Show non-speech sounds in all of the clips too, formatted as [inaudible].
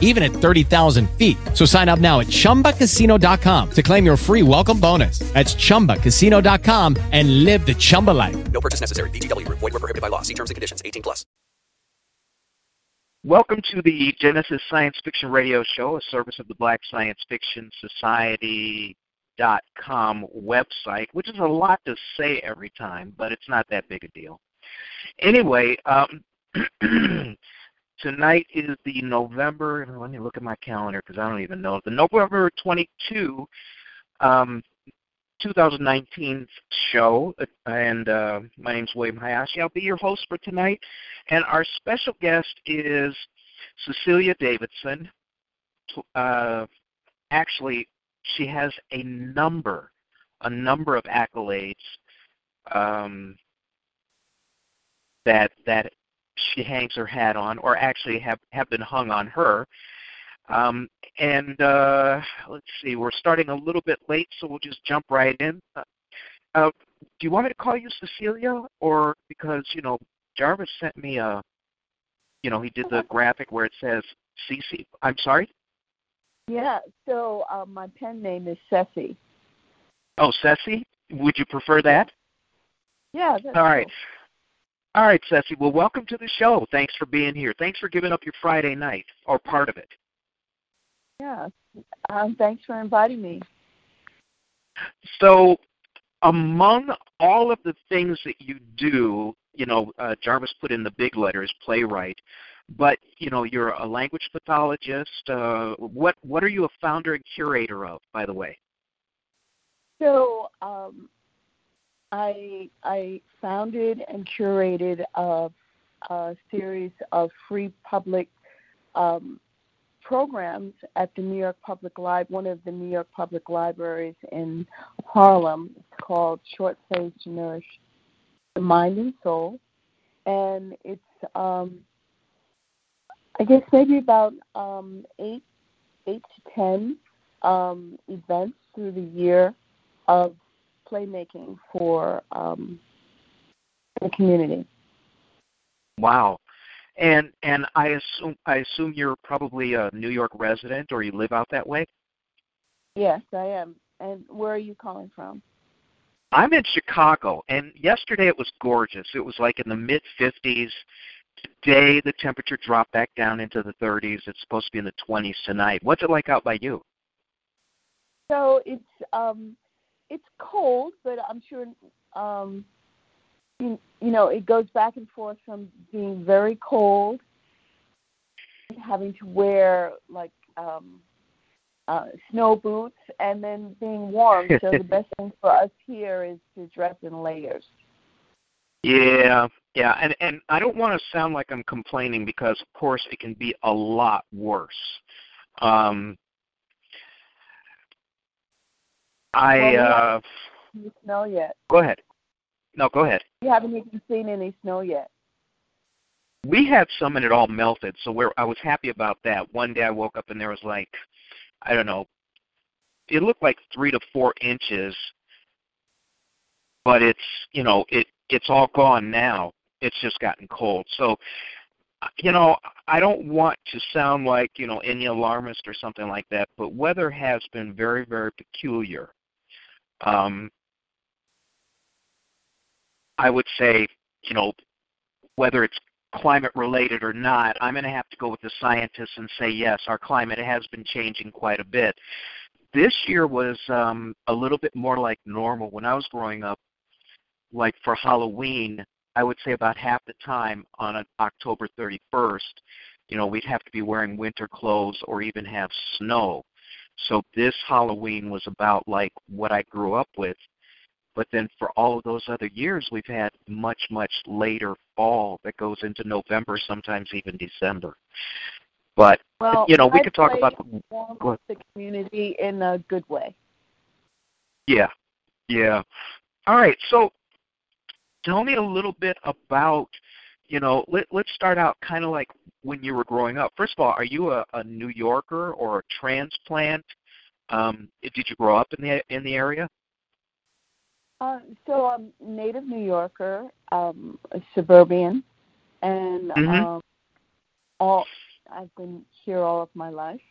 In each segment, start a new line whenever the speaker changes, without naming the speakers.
even at 30,000 feet. So sign up now at chumbacasino.com to claim your free welcome bonus. That's chumbacasino.com and live the Chumba life.
No purchase necessary. VGW Group. Void were prohibited by law. See terms and conditions. 18 plus.
Welcome to the Genesis Science Fiction Radio Show, a service of the Black Science Fiction Society dot com website, which is a lot to say every time, but it's not that big a deal. Anyway, um, [clears throat] tonight is the November. Let me look at my calendar because I don't even know the November 22, um, 2019 show, and uh, my name's William Hayashi. I'll be your host for tonight, and our special guest is Cecilia Davidson. Uh, actually, she has a number, a number of accolades um, that that she hangs her hat on, or actually have have been hung on her. Um, and uh, let's see, we're starting a little bit late, so we'll just jump right in. Uh, uh, do you want me to call you Cecilia, or because you know Jarvis sent me a, you know, he did the graphic where it says CC. I'm sorry.
Yeah, so uh, my pen name is Cesi.
Oh, Cesi? Would you prefer that?
Yeah. That's
All right. All right, Cesi. Well, welcome to the show. Thanks for being here. Thanks for giving up your Friday night, or part of it.
Yeah. Um, thanks for inviting me.
So, among all of the things that you do, you know, uh, Jarvis put in the big letters, playwright, but you know, you're a language pathologist. Uh, what what are you a founder and curator of, by the way?
So um, I I founded and curated a, a series of free public um, programs at the New York Public Library, one of the New York Public Libraries in Harlem. It's called Short Plays to Nourish the Mind and Soul, and it's um, I guess maybe about um, eight eight to ten um, events through the year of playmaking for um, the community.
Wow. And and I assume I assume you're probably a New York resident or you live out that way.
Yes, I am. And where are you calling from?
I'm in Chicago, and yesterday it was gorgeous. It was like in the mid 50s. Today the temperature dropped back down into the 30s. It's supposed to be in the 20s tonight. What's it like out by you?
So it's um, it's cold, but I'm sure um, you, you know it goes back and forth from being very cold, having to wear like um, uh, snow boots, and then being warm. so the best thing for us here is to dress in layers.
Yeah, yeah, and and I don't want to sound like I'm complaining because of course it can be a lot worse. Um, I uh,
haven't snow yet.
go ahead. No, go ahead.
You haven't even seen any snow yet.
We had some and it all melted, so we're, I was happy about that. One day I woke up and there was like, I don't know, it looked like three to four inches, but it's you know it it's all gone now. It's just gotten cold. So, uh, you know, I don't want to sound like you know any alarmist or something like that, but weather has been very very peculiar. Um, I would say, you know, whether it's climate related or not, I'm going to have to go with the scientists and say yes, our climate has been changing quite a bit. This year was um, a little bit more like normal. When I was growing up, like for Halloween, I would say about half the time on October 31st, you know, we'd have to be wearing winter clothes or even have snow. So this Halloween was about like what I grew up with. But then for all of those other years, we've had much, much later fall that goes into November, sometimes even December. But
Well,
you know, we
I
could talk about
warm
go ahead.
the community in a good way.
Yeah, yeah. All right. So, tell me a little bit about, you know, let, let's start out kind of like when you were growing up. First of all, are you a, a New Yorker or a transplant? Um, did you grow up in the in the area?
Uh, so I'm native New Yorker, um, a suburban, and
Mhm.
um, all I've been here all of my life.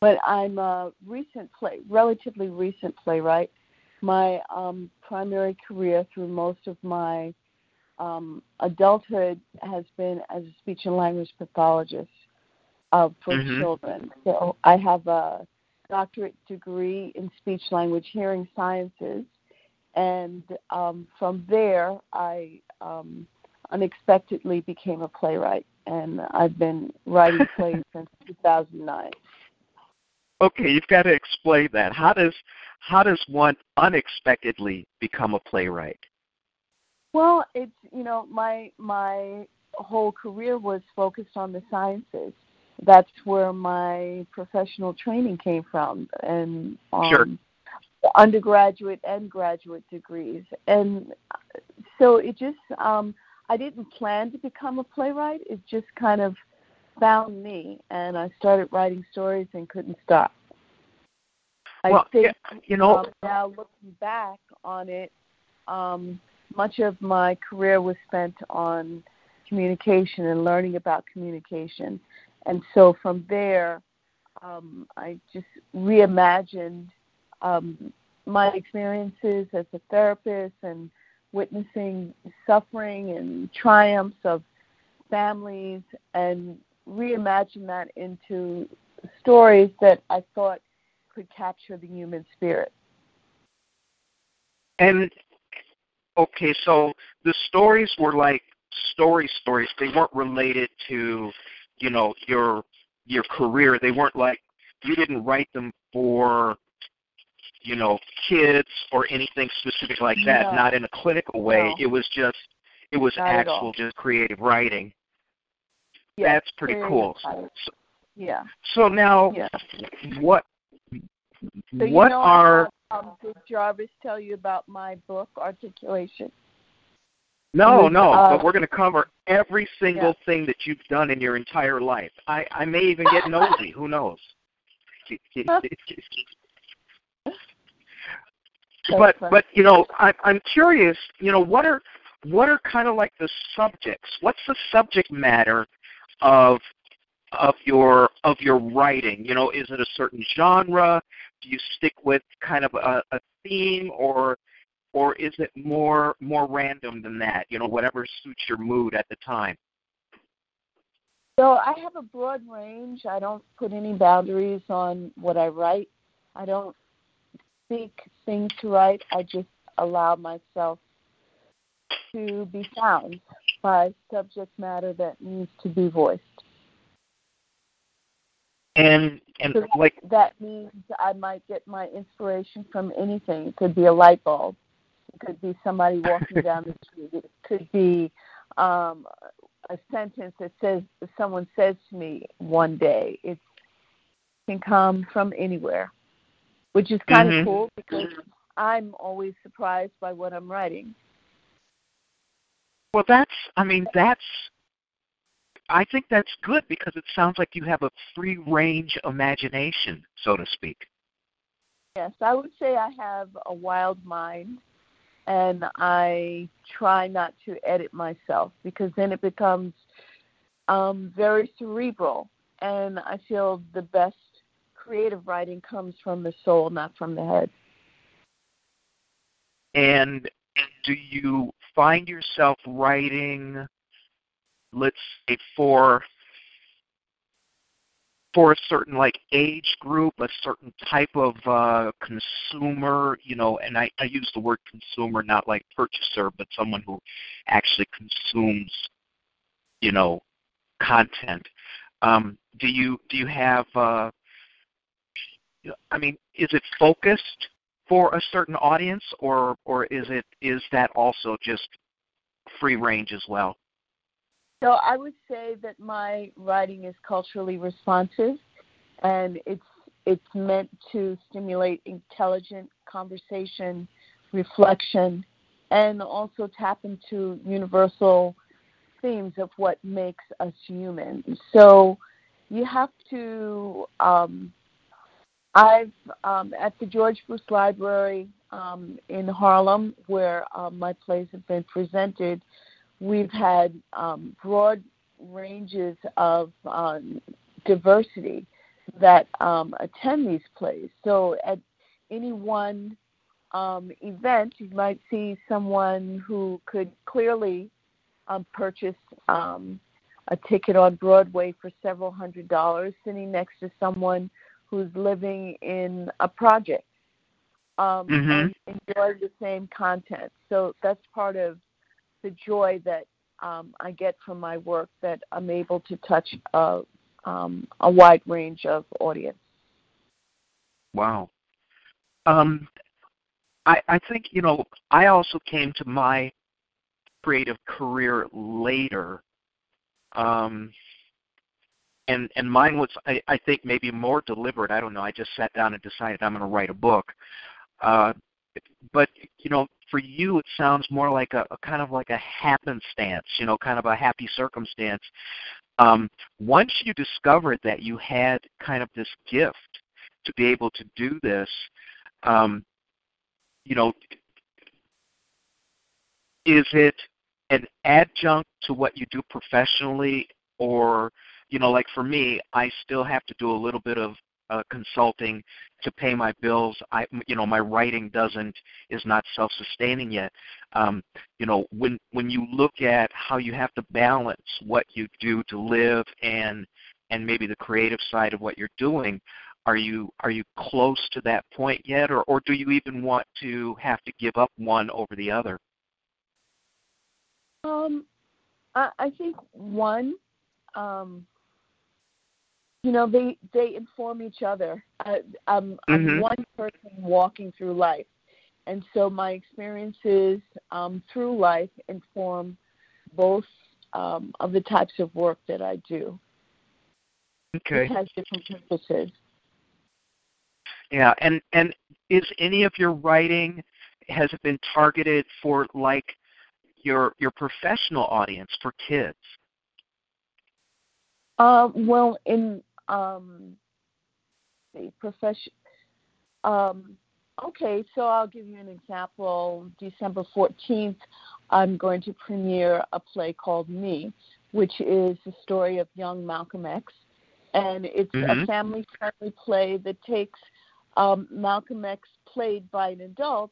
But I'm a recent play, relatively recent playwright. My um, primary career through most of my um, adulthood has been as a speech and language pathologist uh, for
Mhm.
children. So I have a doctorate degree in speech language hearing sciences and um, from there I um, unexpectedly became a playwright, and I've been writing [laughs] plays since 2009.
Okay, you've got to explain that. How does how does one unexpectedly become a playwright?
Well, it's you know my my whole career was focused on the sciences. That's where my professional training came from, and um,
Sure.
undergraduate and graduate degrees. And so it just um, I didn't plan to become a playwright. It just kind of found me, and I started writing stories and couldn't stop. I
Well,
think
You know,
um, now looking back on it, um, much of my career was spent on communication and learning about communication. And so from there, um, I just reimagined um, my experiences as a therapist and witnessing suffering and triumphs of families and reimagined that into stories that I thought could capture the human spirit.
and okay, so the stories were like story stories. They weren't related to, you know, your your career. They weren't like you didn't write them for you know, kids or anything specific like that,
No.
not in a clinical way.
No.
It was just it was
Not
actual just creative writing. That's pretty cool. So,
Yeah.
so now
Yeah.
what
So you
what
know,
are uh,
um, did Jarvis tell you about my book, Articulation?
No,
was,
no,
uh,
but we're going to cover every single thing that you've done in your entire life. I, I may even get nosy. Who knows? but but you know, I, I'm curious. You know, what are what are kind of like the subjects? What's the subject matter of of your of your writing? You know, is it a certain genre? Do you stick with kind of a, a theme, or or is it more more random than that? You know, whatever suits your mood at the time.
So I have a broad range. I don't put any boundaries on what I write. I don't seek things to write. I just allow myself to be found by subject matter that needs to be voiced.
And and
So
like
that means I might get my inspiration from anything. It could be a light bulb. It could be somebody walking [laughs] down the street. It could be um, a sentence that says someone says to me one day. It can come from anywhere, which is kind
Mhm.
of cool because I'm always surprised by what I'm writing.
Well, that's, I mean, that's, I think that's good because it sounds like you have a free range imagination, so to speak.
Yes, I would say I have a wild mind, and I try not to edit myself because then it becomes um, very cerebral, and I feel the best creative writing comes from the soul, not from the head.
And do you find yourself writing, let's say, for for a certain like age group, a certain type of uh, consumer, you know, and I, I use the word consumer not like purchaser, but someone who actually consumes, you know, content. Um, do you do you have? Uh, I mean, is it focused for a certain audience, or or is it is that also just free range as well?
So I would say that my writing is culturally responsive, and it's it's meant to stimulate intelligent conversation, reflection, and also tap into universal themes of what makes us human. So you have to. Um, I've um, at the George Bruce Library um, in Harlem, where uh, my plays have been presented. We've had um, broad ranges of um, diversity that um, attend these plays. So at any one um, event, you might see someone who could clearly um, purchase um, a ticket on Broadway for several hundred dollars, sitting next to someone who's living in a project um,
Mhm.
and enjoy the same content. So that's part of the joy that um, I get from my work that I'm able to touch a, um, a wide range of audience.
Wow. Um, I, I think you know I also came to my creative career later, um, and and mine was I, I think maybe more deliberate. I don't know. I just sat down and decided I'm going to write a book. Uh, but you know, for you, it sounds more like a, a kind of like a happenstance. You know, kind of a happy circumstance. Um, once you discovered that you had kind of this gift to be able to do this, um, you know, is it an adjunct to what you do professionally, or you know, like for me, I still have to do a little bit of uh, consulting to pay my bills. I, you know, my writing doesn't is not self-sustaining yet. Um, you know, when when you look at how you have to balance what you do to live and and maybe the creative side of what you're doing, are you are you close to that point yet, or or do you even want to have to give up one over the other?
Um, I, I think one, um, you know, they they inform each other. I, I'm, I'm
Mhm.
one person walking through life, and so my experiences um, through life inform both um, of the types of work that I do.
Okay.
It has different purposes.
Yeah, and and is any of your writing has it been targeted for like your your professional audience for kids?
Uh, well, in um, profession, um, okay, so I'll give you an example. December 14th, I'm going to premiere a play called Me, which is the story of young Malcolm X. And it's
Mhm.
a family friendly play that takes um, Malcolm X played by an adult,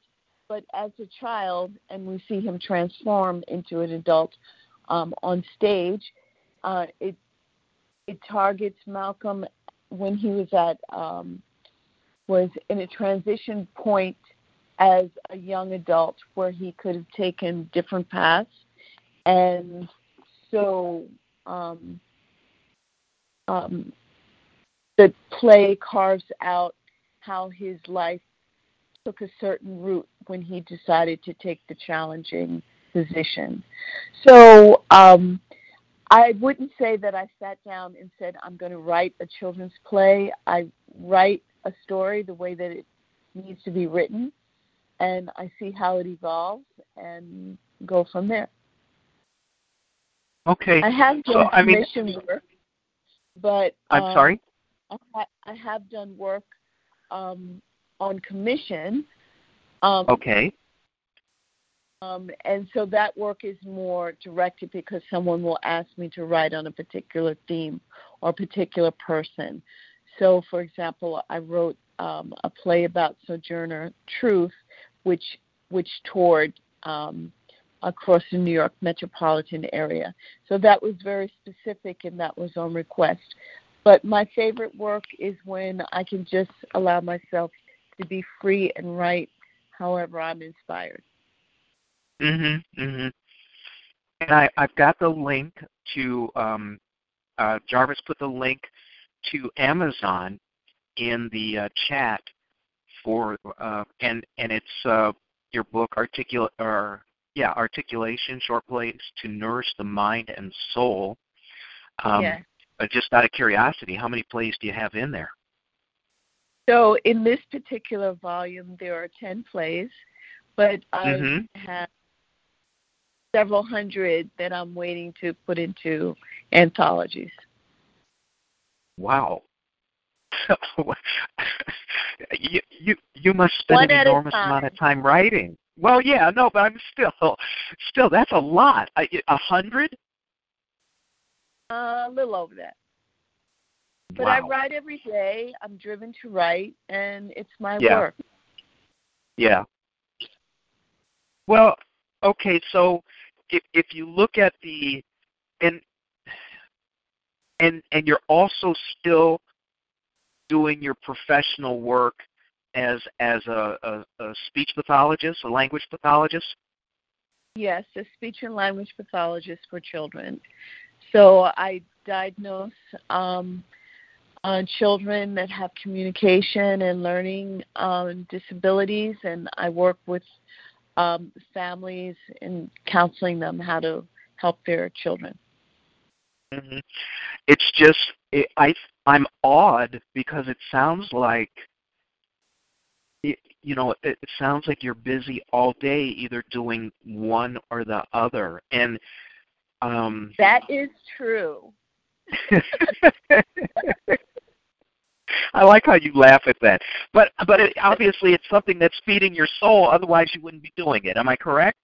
but as a child, and we see him transform into an adult um, on stage. Uh, it it targets Malcolm when he was at um, was in a transition point as a young adult where he could have taken different paths, and so um, um, the play carves out how his life took a certain route when he decided to take the challenging position. So um, I wouldn't say that I sat down and said, I'm going to write a children's play. I write a story the way that it needs to be written, and I see how it evolves and go from there.
Okay.
I have
So,
done
I mean-
commission work, but
I'm
um,
sorry.
I, ha- I have done work um, on commission. Um,
Okay.
Um, and so that work is more directed because someone will ask me to write on a particular theme or particular person. So, for example, I wrote um, a play about Sojourner Truth, which which toured um, across the New York metropolitan area. So that was very specific, and that was on request. But my favorite work is when I can just allow myself to be free and write however I'm inspired.
Mhm. Mhm. And I I've got the link to um, uh, Jarvis put the link to Amazon in the uh, chat for uh, and and it's uh, your book articulate or yeah articulation short plays to nourish the mind and soul. Um,
yeah.
But just out of curiosity, how many plays do you have in there?
So in this particular volume, there are ten plays, but I
Mhm.
have several hundred that I'm waiting to put into anthologies.
Wow. [laughs] you you you must spend
One
an enormous amount of time writing. Well, yeah, no, but I'm still still that's a lot. A a hundred.
Uh, a little over that. But I write every day. I'm driven to write, and it's my
Yeah.
work.
Yeah. Well, okay, so if if you look at the and and and you're also still doing your professional work as as a, a, a speech pathologist, a language pathologist.
Yes, a speech and language pathologist for children. So I diagnose um, uh, children that have communication and learning um, disabilities, and I work with um, families and counseling them how to help their children.
hmm It's just it, I I'm awed because it sounds like it, you know it, it sounds like you're busy all day either doing one or the other and um
That is true. [laughs]
I like how you laugh at that. But but it, obviously it's something that's feeding your soul otherwise you wouldn't be doing it. Am I correct?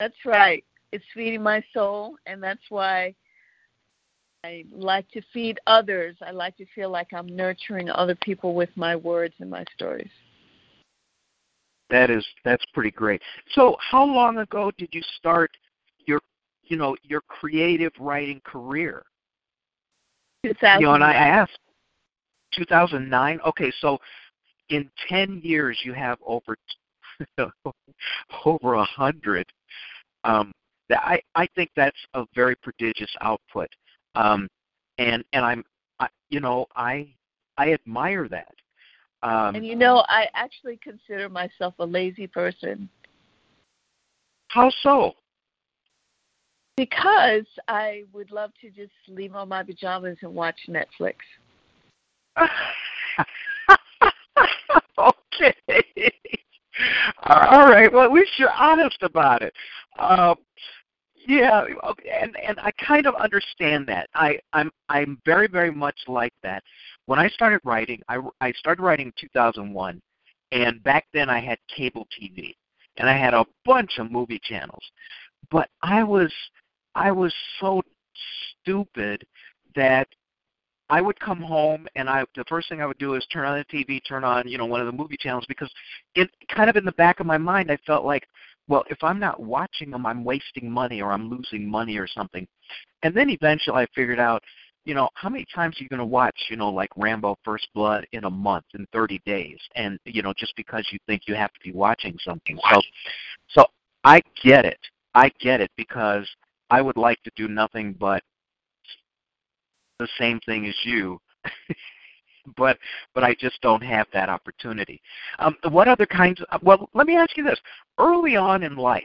That's right. It's feeding my soul, and that's why I like to feed others. I like to feel like I'm nurturing other people with my words and my stories.
That is that's pretty great. So, how long ago did you start your you know your creative writing career?
2000.
You know, and I asked 2009. Okay, so in 10 years you have over [laughs] over a hundred. Um, that I I think that's a very prodigious output. Um, and and I'm I, you know I I admire that. Um,
and you know, I actually consider myself a lazy person
how so?
because I would love to just leave on my pajamas and watch Netflix.
Okay. All right. Well, at least you're honest about it. Um, yeah, and and I kind of understand that. I I'm I'm very very much like that. When I started writing, I I started writing in 2001, and back then I had cable TV, and I had a bunch of movie channels, but I was I was so stupid that I would come home and I the first thing I would do is turn on the TV, turn on, you know, one of the movie channels because it kind of in the back of my mind I felt like, well, if I'm not watching them, I'm wasting money or I'm losing money or something. And then eventually I figured out, you know, how many times are you going to watch, you know, like Rambo First Blood in a month in 30 days and you know, just because you think you have to be watching something. So so I get it. I get it because I would like to do nothing but the same thing as you, [laughs] but but I just don't have that opportunity. Um, what other kinds? Of, well, let me ask you this: early on in life,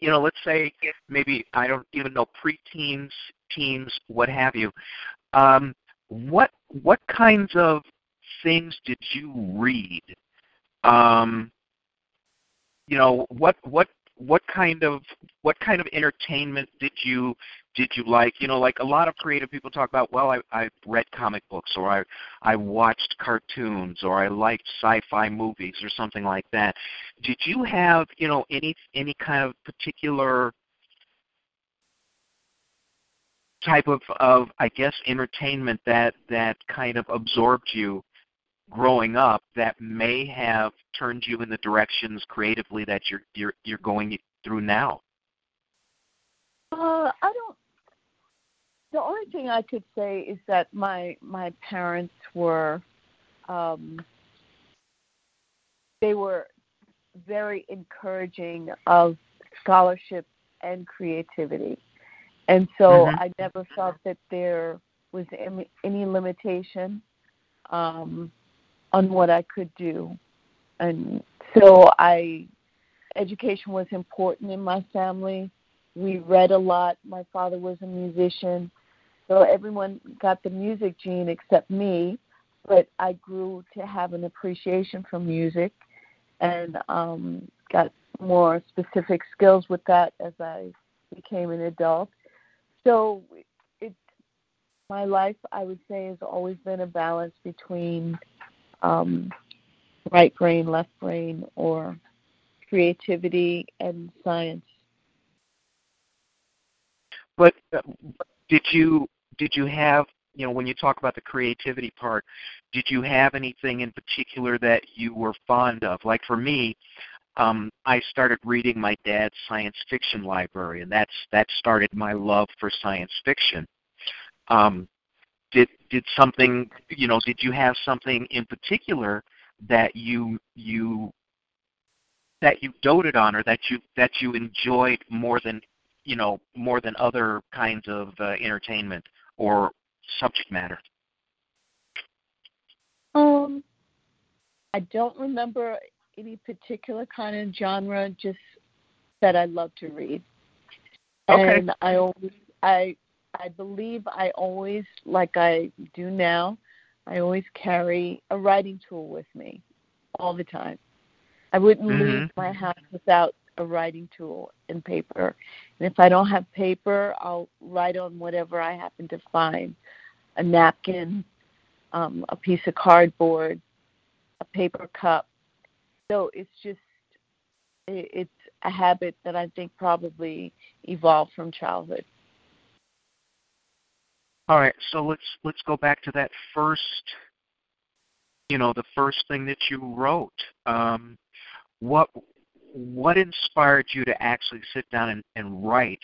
you know, let's say maybe I don't even know preteens, teens, what have you. Um, what what kinds of things did you read? Um, you know, what what what kind of what kind of entertainment did you did you like? You know, like a lot of creative people talk about, well, I I read comic books or I I watched cartoons or I liked sci-fi movies or something like that. Did you have, you know, any any kind of particular type of of I guess entertainment that that kind of absorbed you growing up that may have turned you in the directions creatively that you're you're you're going through now?
Uh, I don't. The only thing I could say is that my my parents were, um, they were very encouraging of scholarship and creativity, and so
Mhm.
I never felt that there was any, any limitation um, on what I could do, and so I education was important in my family we read a lot. My father was a musician, so everyone got the music gene except me. But I grew to have an appreciation for music and um, got more specific skills with that as I became an adult. So it my life I would say has always been a balance between um, right brain, left brain, or creativity and science.
But uh, did you did you have you know when you talk about the creativity part, did you have anything in particular that you were fond of? Like for me, um, I started reading my dad's science fiction library, and that's that started my love for science fiction. Um, did did something you know? Did you have something in particular that you you that you doted on, or that you that you enjoyed more than you know more than other kinds of uh, entertainment or subject matter?
Um, I don't remember any particular kind of genre, just that I love to read.
Okay.
And I always, I, I believe I always, like I do now, I always carry a writing tool with me all the time. I wouldn't
Mhm.
leave my house without a writing tool and paper. And if I don't have paper, I'll write on whatever I happen to find a napkin, um, a piece of cardboard, a paper cup. So it's just, it, it's a habit that I think probably evolved from childhood.
All right, so let's let's go back to that first, you know, the first thing that you wrote. Um, what what inspired you to actually sit down and, and write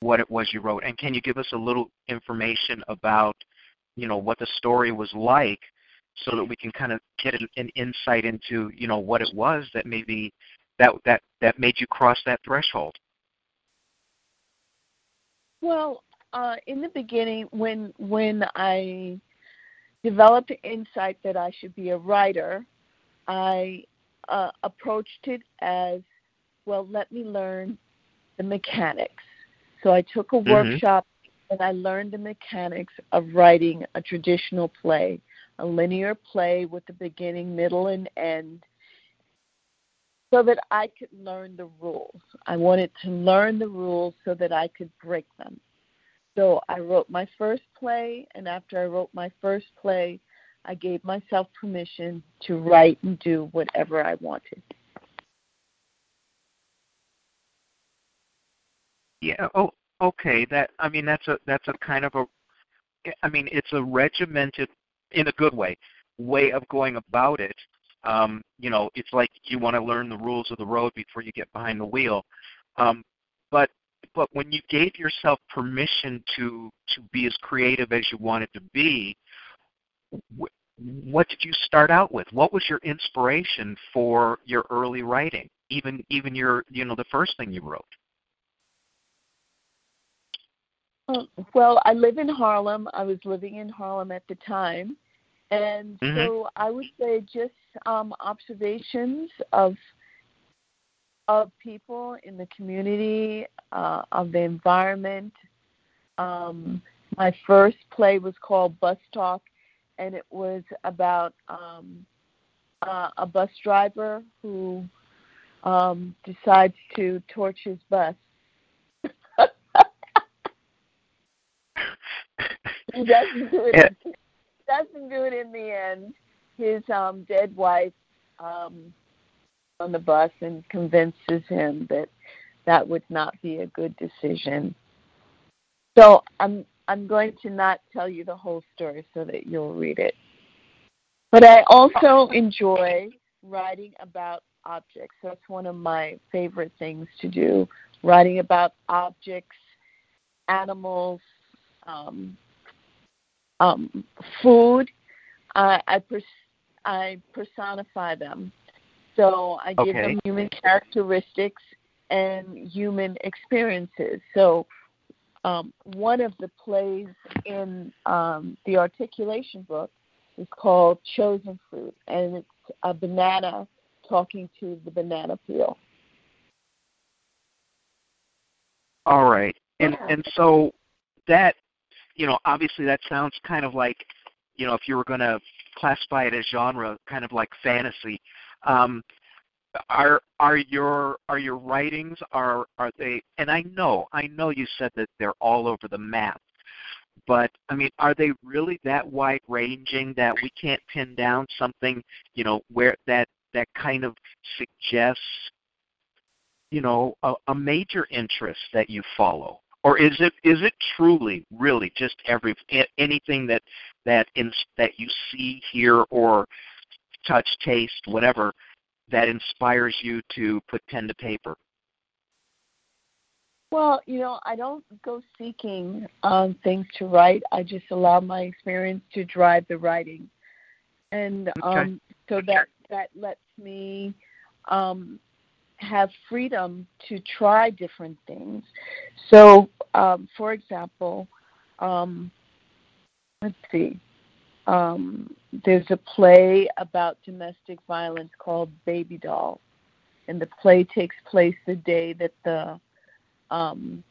what it was you wrote? And can you give us a little information about, you know, what the story was like, so that we can kind of get an, an insight into, you know, what it was that maybe that that that made you cross that threshold.
Well, uh, in the beginning, when when I developed the insight that I should be a writer, I uh, approached it as, well, let me learn the mechanics. So I took a
Mhm.
workshop and I learned the mechanics of writing a traditional play, a linear play with a beginning, middle, and end, so that I could learn the rules. I wanted to learn the rules so that I could break them. So I wrote my first play, and after I wrote my first play, I gave myself permission to write and do whatever I wanted.
Yeah. Oh, okay. That I mean, that's a that's a kind of a. I mean, it's a regimented, in a good way, way of going about it. Um, you know, it's like you want to learn the rules of the road before you get behind the wheel. Um, but but when you gave yourself permission to to be as creative as you wanted to be, what did you start out with? What was your inspiration for your early writing? Even even your you know the first thing you wrote.
Uh, Well, I live in Harlem. I was living in Harlem at the time. And
Mhm.
so I would say just um, observations of of people in the community, uh, of the environment. Um, my first play was called Bus Talk, and it was about um, uh, a bus driver who um, decides to torch his bus. [laughs] he doesn't do it.
Yeah.
Doesn't do it in the end. His um, dead wife um, on the bus and convinces him that that would not be a good decision. So I'm I'm going to not tell you the whole story so that you'll read it. But I also enjoy writing about objects. That's one of my favorite things to do. Writing about objects, animals, um, um, food. I I, pers- I personify them. So I give
Okay.
them human characteristics and human experiences. So um, one of the plays in um, the articulation book is called Chosen Fruit, and it's a banana talking to the banana peel.
All right. And and so that you know, obviously that sounds kind of like, you know, if you were going to classify it as genre, kind of like fantasy. Um, are are your are your writings are are they and I know I know you said that they're all over the map but I mean are they really that wide ranging that we can't pin down something you know where that that kind of suggests you know a, a major interest that you follow? Or is it is it truly really just every anything that that in, that you see hear or touch taste whatever that inspires you to put pen to paper?
Well, you know, I don't go seeking um, things to write. I just allow my experience to drive the writing, and okay. um, so that that lets me um, have freedom to try different things. So, um, for example, um, let's see. Um, there's a play about domestic violence called Baby Doll, and the play takes place the day that the um,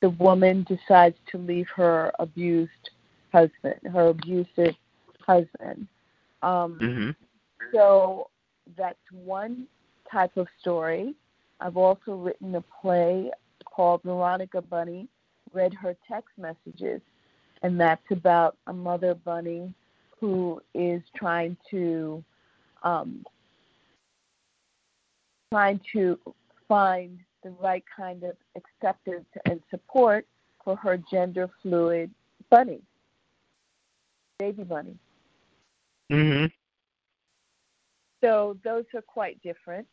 the woman decides to leave her abused husband, her abusive husband. Um,
mm-hmm.
So that's one type of story. I've also written a play called Veronica Bunny Read Her Text Messages, and that's about a mother bunny who is trying to um, trying to find the right kind of acceptance and support for her gender fluid bunny, baby bunny.
Mhm.
So those are quite different.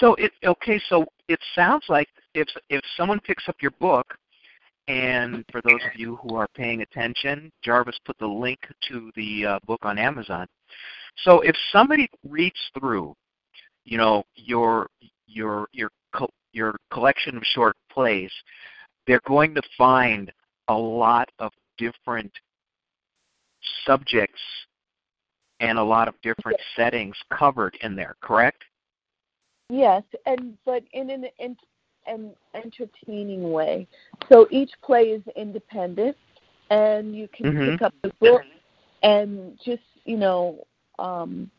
So it okay. So it sounds like if if someone picks up your book, and for those of you who are paying attention, Jarvis put the link to the uh, book on Amazon. So if somebody reads through, you know, your your your co- your collection of short plays, they're going to find a lot of different subjects and a lot of different settings covered in there. Correct?
Yes, and but in an in, an entertaining way. So each play is independent, and you can
mm-hmm.
pick up the book and just you know um,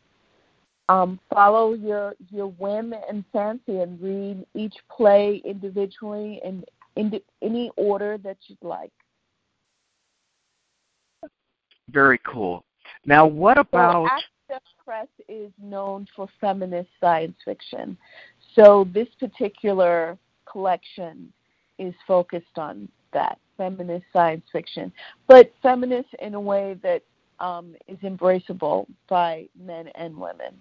um, follow your your whim and fancy and read each play individually and in any order that you'd like.
Very cool. Now, what about?
Aqueduct Press is known for feminist science fiction, so this particular collection is focused on that feminist science fiction, but feminist in a way that um, is embraceable by men and women.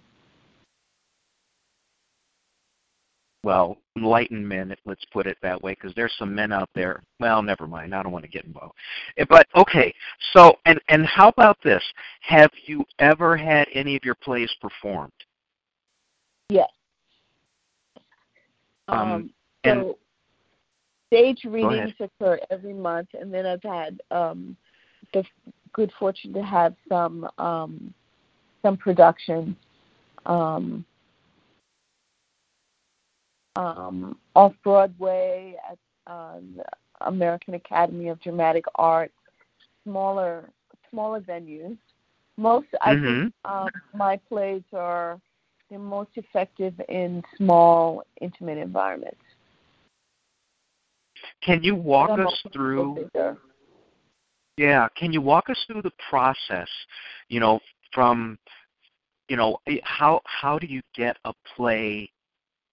Well, enlightened men, let's put it that way, because there's some men out there. Well, never mind. I don't want to get involved. Eh, but okay, so and and how about this? Have you ever had any of your plays performed?
Yes.
Um, um, and,
so stage readings occur every month, and then I've had um, the good fortune to have some um, some productions um, um, off Broadway at um, American Academy of Dramatic Arts, smaller smaller venues. Most I
mm-hmm.
think um, my plays are they're most effective in small, intimate environments.
Can you walk us through? Yeah, can you walk us through the process? You know, from you know how how do you get a play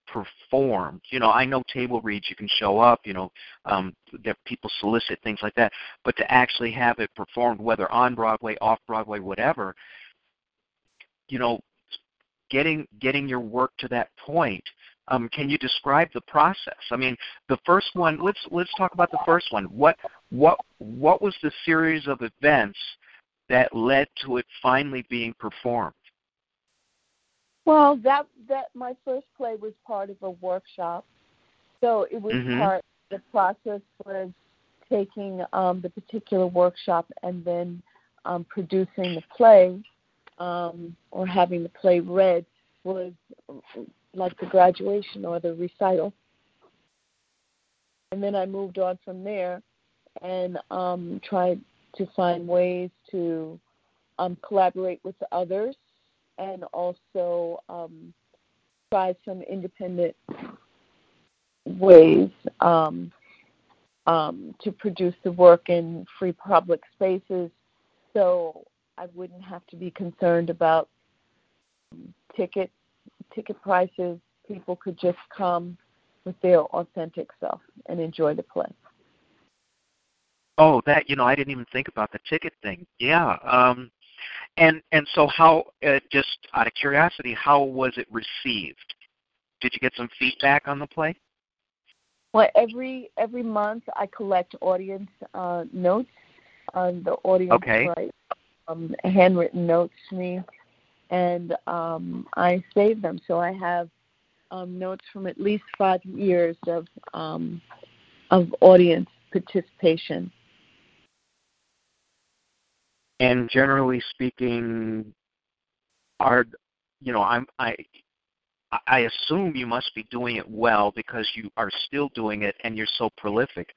performed? You know, I know table reads you can show up. You know, um, that people solicit things like that, but to actually have it performed, whether on Broadway, off Broadway, whatever, you know, getting getting your work to that point um, can you describe the process? I mean, the first one. Let's let's talk about the first one. What what what was the series of events that led to it finally being performed?
Well, that that my first play was part of a workshop, so it was
mm-hmm.
part. The process was taking um, the particular workshop and then um, producing the play um, or having the play read was like the graduation or the recital. And then I moved on from there and um, tried to find ways to um, collaborate with others and also um, try some independent ways um, um, to produce the work in free public spaces. So I wouldn't have to be concerned about ticket ticket prices. People could just come with their authentic self and enjoy the play.
Oh, that you know, I didn't even think about the ticket thing. Yeah. Um, and and so how? Uh, just out of curiosity, how was it received? Did you get some feedback on the play?
Well, every every month I collect audience uh, notes. on the audience
okay.
um, handwritten notes to me, and um, I save them. So I have um, notes from at least five years of um, of audience participation.
And generally speaking, are you know I'm I I assume you must be doing it well because you are still doing it and you're so prolific.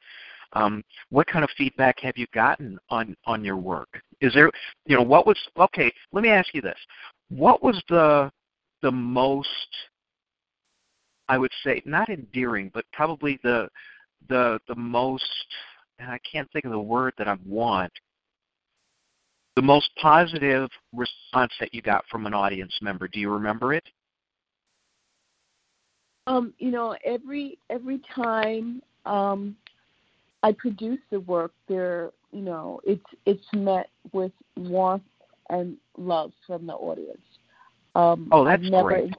Um, what kind of feedback have you gotten on on your work? Is there you know what was okay? Let me ask you this: What was the the most I would say not endearing, but probably the the the most and I can't think of the word that I want the most positive response that you got from an audience member. Do you remember it?
Um, you know, every every time um, I produce the work, there, you know, it's it's met with warmth and love from the audience. Um,
oh, that's
I've never
great.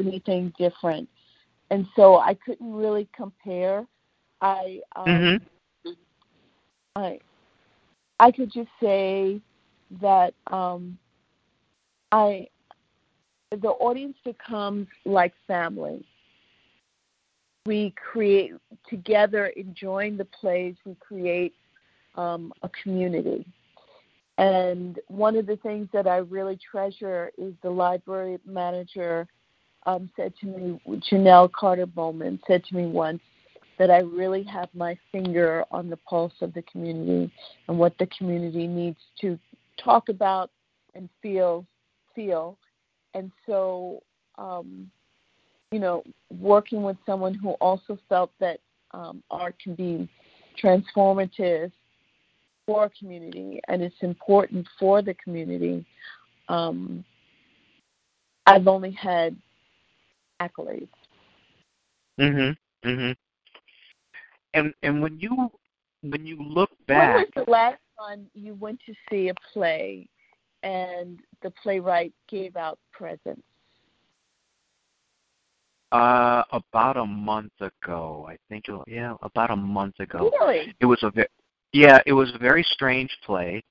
anything different, and so I couldn't really compare. I um,
mm-hmm.
I I could just say that um, I the audience becomes like family. We create together, enjoying the plays. We create um, a community. And one of the things that I really treasure is the library manager um, said to me, Janelle Carter Bowman said to me once that I really have my finger on the pulse of the community and what the community needs to talk about and feel feel. And so um, you know working with someone who also felt that um, art can be transformative for community and it's important for the community um, i've only had accolades
mhm mhm and and when you when you look back
when was the last time you went to see a play and the playwright gave out presents?
Uh, about a month ago, I think. It, yeah, about a month ago.
Really?
It was a ve- yeah, it was a very strange play.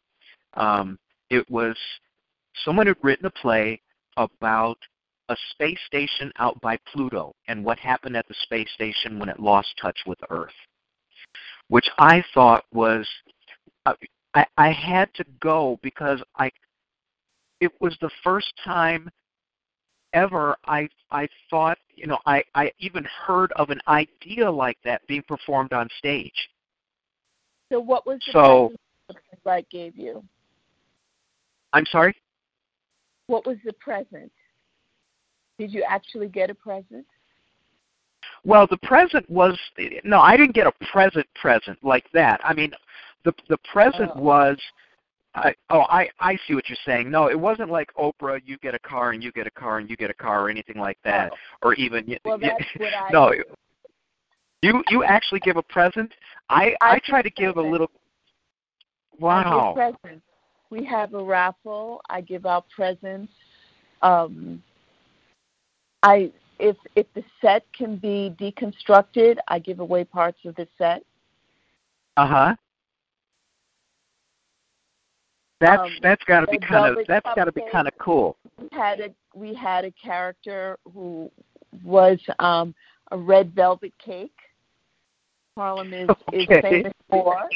Um, it was someone had written a play about a space station out by Pluto and what happened at the space station when it lost touch with Earth, which I thought was uh, I, I had to go because I it was the first time ever I I thought you know I I even heard of an idea like that being performed on stage.
So what was the
so
present playwright gave you?
I'm sorry.
What was the present? Did you actually get a present?
Well, the present was no, I didn't get a present present like that. I mean, the the present
Oh.
was I, oh, I I see what you're saying. No, it wasn't like Oprah. You get a car and you get a car and you get a car or anything like that,
Oh.
or even
Well, that's what [laughs] I
no. You you actually give a present. I
I
I try to give a
present.
little.
I
Wow.
We have a raffle. I give out presents. Um, I if if the set can be deconstructed, I give away parts of the set.
Uh huh. That's
Um,
that's got to be kind of that's got to be kind of cool.
We had a we had a character who was um, a red velvet cake. Harlem is [laughs] is famous for,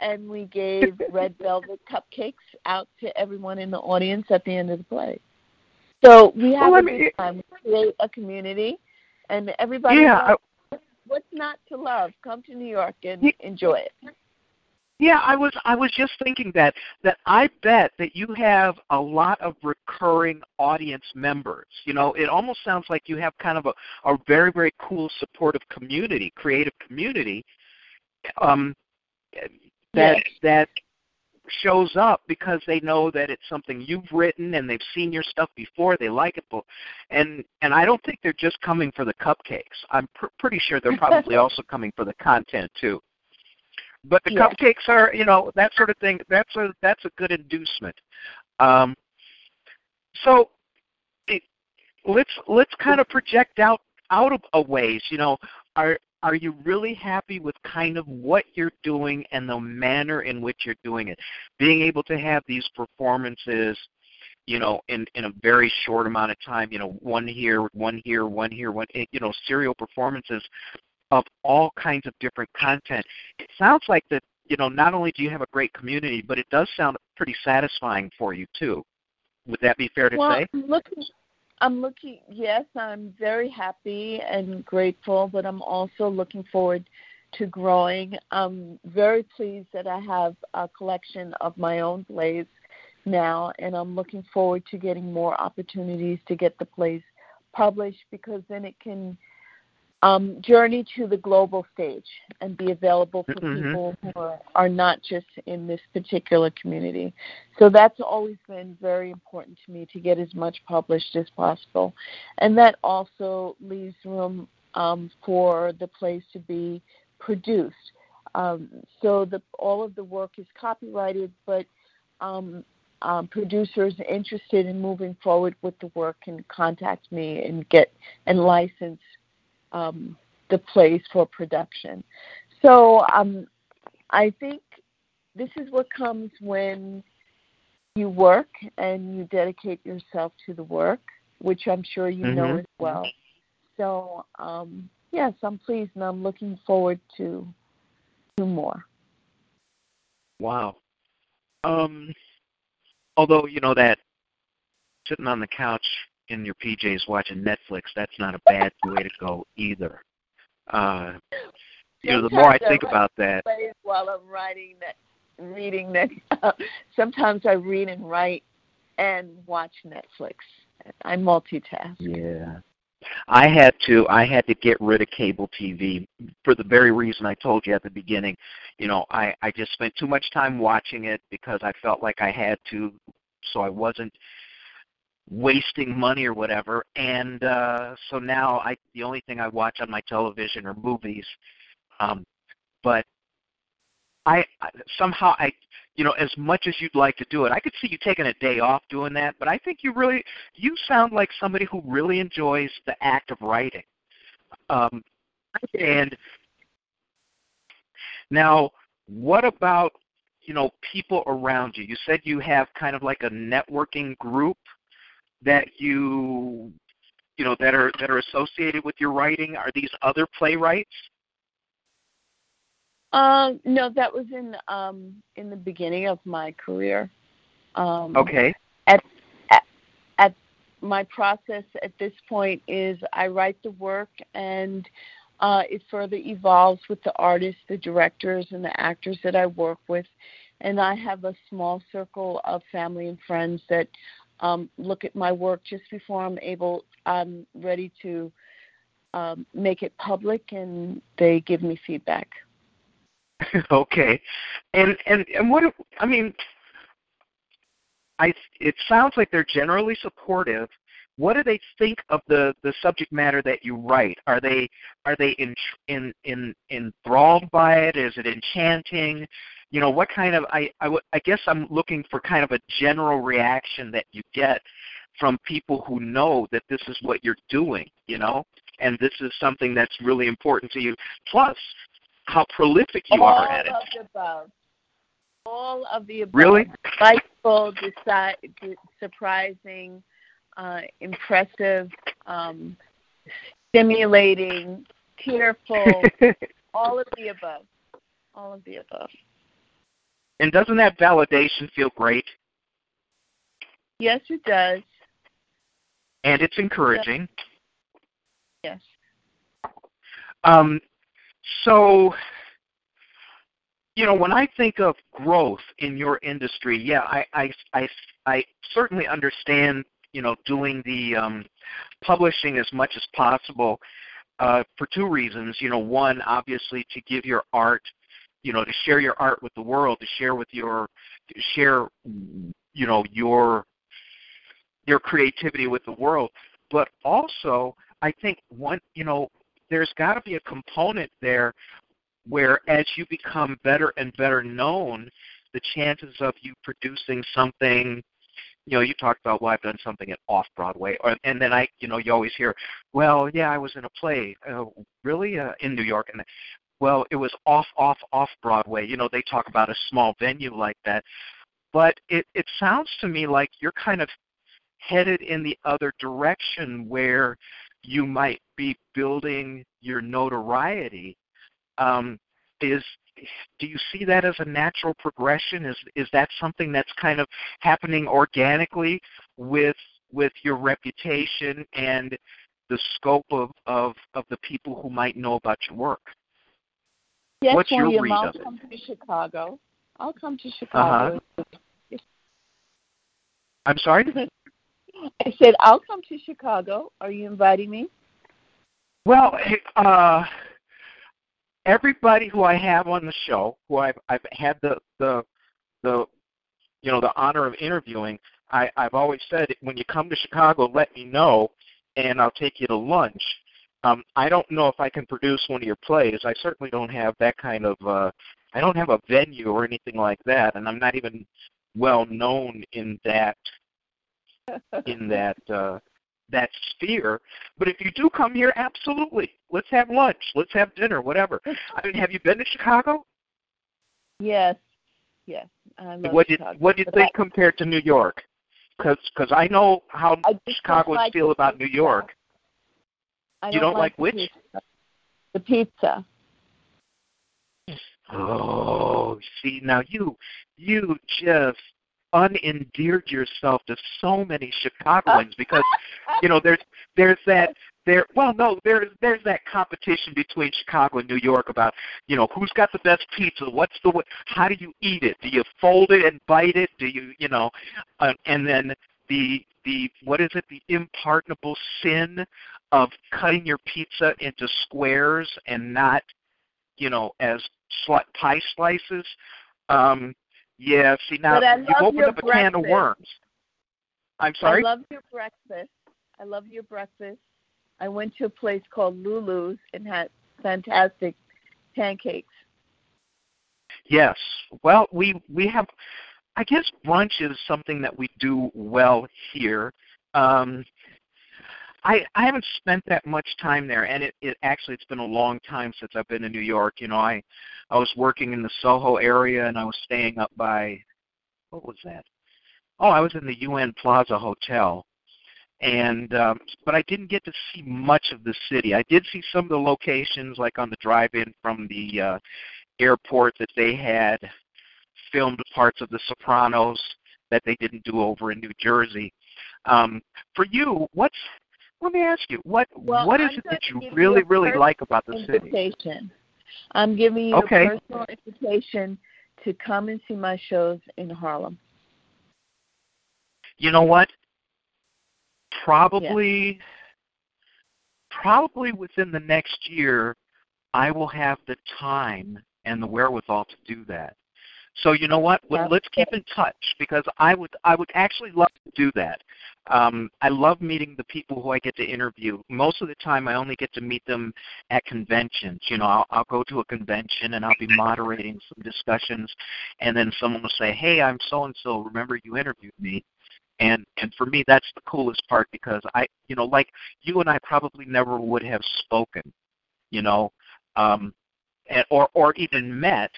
and we gave red velvet cupcakes out to everyone in the audience at the end of the play. So we have
Well,
a good time. We create a community, and everybody.
Yeah,
what's not to love? Come to New York and enjoy it.
Yeah, I was I was just thinking that that I bet that you have a lot of recurring audience members. You know, it almost sounds like you have kind of a, a very very cool supportive community, creative community um that
Yes.
that shows up because they know that it's something you've written and they've seen your stuff before, they like it, but- and and I don't think they're just coming for the cupcakes. I'm pr- pretty sure they're probably [laughs] also coming for the content too. But the
Yeah.
cupcakes are, you know, that sort of thing. That's a that's a good inducement. Um, so it, let's let's kind of project out out of a ways. You know, are are you really happy with kind of what you're doing and the manner in which you're doing it? Being able to have these performances, you know, in in a very short amount of time. You know, one here, one here, one here, one. eh, You know, serial performances of all kinds of different content. It sounds like that. You know, not only do you have a great community, but it does sound pretty satisfying for you too. Would that be fair to
well,
say?
I'm looking. I'm looking. Yes, I'm very happy and grateful, but I'm also looking forward to growing. I'm very pleased that I have a collection of my own plays now, and I'm looking forward to getting more opportunities to get the plays published because then it can um, journey to the global stage and be available for
Mhm.
people who are, are not just in this particular community. So that's always been very important to me to get as much published as possible. And that also leaves room um, for the plays to be produced. Um, so the, all of the work is copyrighted, but um, um, producers interested in moving forward with the work can contact me and get and license um, the place for production. So um, I think this is what comes when you work and you dedicate yourself to the work, which I'm sure you know
Mhm.
as well. So um, yes, I'm pleased and I'm looking forward to to more.
Wow. Um, although you know that sitting on the couch in your PJs watching Netflix, that's not a bad way to go either. Uh, you know, the more I think about that,
while I'm writing that, reading that. [laughs] uh, sometimes I read and write and watch Netflix. I multitask.
yeah, I had to I had to get rid of cable TV for the very reason I told you at the beginning. You know, I I just spent too much time watching it because I felt like I had to, so I wasn't wasting money or whatever. And uh so now I the only thing I watch on my television are movies. Um but I I- somehow I you know as much as you'd like to do it, I could see you taking a day off doing that, but I think you really you sound like somebody who really enjoys the act of writing. Um and now what about you know people around you? You said you have kind of like a networking group that you you know that are that are associated with your writing are these other playwrights?
Um, no, that was in um, in the beginning of my career. Um,
okay.
At, at at my process at this point is I write the work and uh, it further evolves with the artists, the directors, and the actors that I work with, and I have a small circle of family and friends that um, look at my work just before I'm able, I'm ready to um, make it public, and they give me feedback. [laughs]
okay. And and and what i mean i it sounds like they're generally supportive. What do they think of the the subject matter that you write? Are they are they in in in enthralled by it? Is it enchanting you know what kind of i i, w- I guess i'm looking for kind of a general reaction that you get from people who know that this is what you're doing you know and this is something that's really important to you plus how prolific you
All
are at it
of the above. All of the above.
Really?
Delightful, deci- de- surprising, uh, impressive, um, stimulating, tearful. [laughs] all of the above. All of the above.
And doesn't that validation feel great?
Yes, it does.
And it's encouraging.
Yes.
Um, so you know, when I think of growth in your industry, yeah, I I I, I certainly understand, you know, doing the um, publishing as much as possible uh, for two reasons. You know, one, obviously, to give your art, you know, to share your art with the world, to share with your, share, you know, your your creativity with the world. But also, I think one, you know, there's got to be a component there where as you become better and better known, the chances of you producing something you know, you talked about, well, I've done something at off Broadway, or, and then I, you know, you always hear, well, yeah, I was in a play, uh, really, uh, in New York, and well, it was off, off, off Broadway. You know, they talk about a small venue like that, but it it sounds to me like you're kind of headed in the other direction where you might be building your notoriety. Um, is do you see that as a natural progression? Is is that something that's kind of happening organically with with your reputation and the scope of, of, of the people who might know about your work?
Yes,
What's your read
I'll
of it?
come to Chicago. I'll come to Chicago.
I'm sorry? [laughs]
I said I'll come to Chicago. Are you inviting me?
Well, uh, everybody who I have on the show, who I've I've had the the the you know the honor of interviewing, I I've always said when you come to Chicago, let me know, and I'll take you to lunch. Um, I don't know if I can produce one of your plays. I certainly don't have that kind of. Uh, I don't have a venue or anything like that, and I'm not even well known in that [laughs] in that uh, that sphere. But if you do come here, absolutely, let's have lunch, let's have dinner, whatever. I mean, have you been to Chicago?
Yes, yes. I love
What did
Chicago.
what do you
But
think compared to New York? Because I know how Chicagoans
like
feel about New. York.
I
You don't like
the
which?
Pizza. The pizza.
Oh, see now you you just unendeared yourself to so many Chicagoans because [laughs] you know there's there's that there well no there's there's that competition between Chicago and New York about you know who's got the best pizza what's the what how do you eat it do you fold it and bite it do you you know uh, and then the the what is it the impardonable sin of cutting your pizza into squares and not you know as sli- pie slices um yeah see now you've opened up a can of worms i'm sorry
I love your breakfast. I love your breakfast. I went to a place called Lulu's and had fantastic pancakes.
Yes. Well, we we have. I guess brunch is something that we do well here. Um, I I haven't spent that much time there, and it, it actually it's been a long time since I've been to New York. You know, I I was working in the Soho area, and I was staying up by what was that? Oh, I was in the UN Plaza Hotel, and um, but I didn't get to see much of the city. I did see some of the locations, like on the drive-in from the uh, airport that they had filmed parts of The Sopranos that they didn't do over in New Jersey. Um, for you, what's let me ask you what
Well,
what is
I'm
it that you
give you
really really like about the city?
I'm giving you
Okay.
a personal invitation to come and see my shows in Harlem.
You know what? Probably probably within the next year I will have the time and the wherewithal to do that. So you know what? Well, let's keep in touch because I would I would actually love to do that. Um, I love meeting the people who I get to interview. Most of the time, I only get to meet them at conventions. You know, I'll, I'll go to a convention and I'll be moderating some discussions, and then someone will say, "Hey, I'm so and so. Remember you interviewed me?" And and for me, that's the coolest part because I, you know, like you and I probably never would have spoken, you know, um, and, or or even met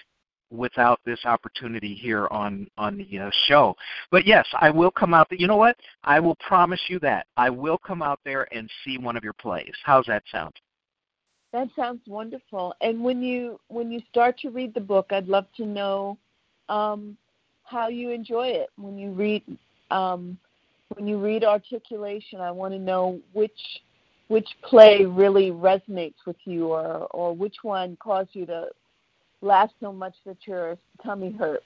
without this opportunity here on on the uh, show. But yes, I will come out. You know what? I will promise you that I will come out there and see one of your plays. How's that sound?
That sounds wonderful. And when you when you start to read the book, I'd love to know um, how you enjoy it. When you read um, when you read articulation, I want to know which which play really resonates with you, or or which one caused you to laugh so much that your tummy hurts.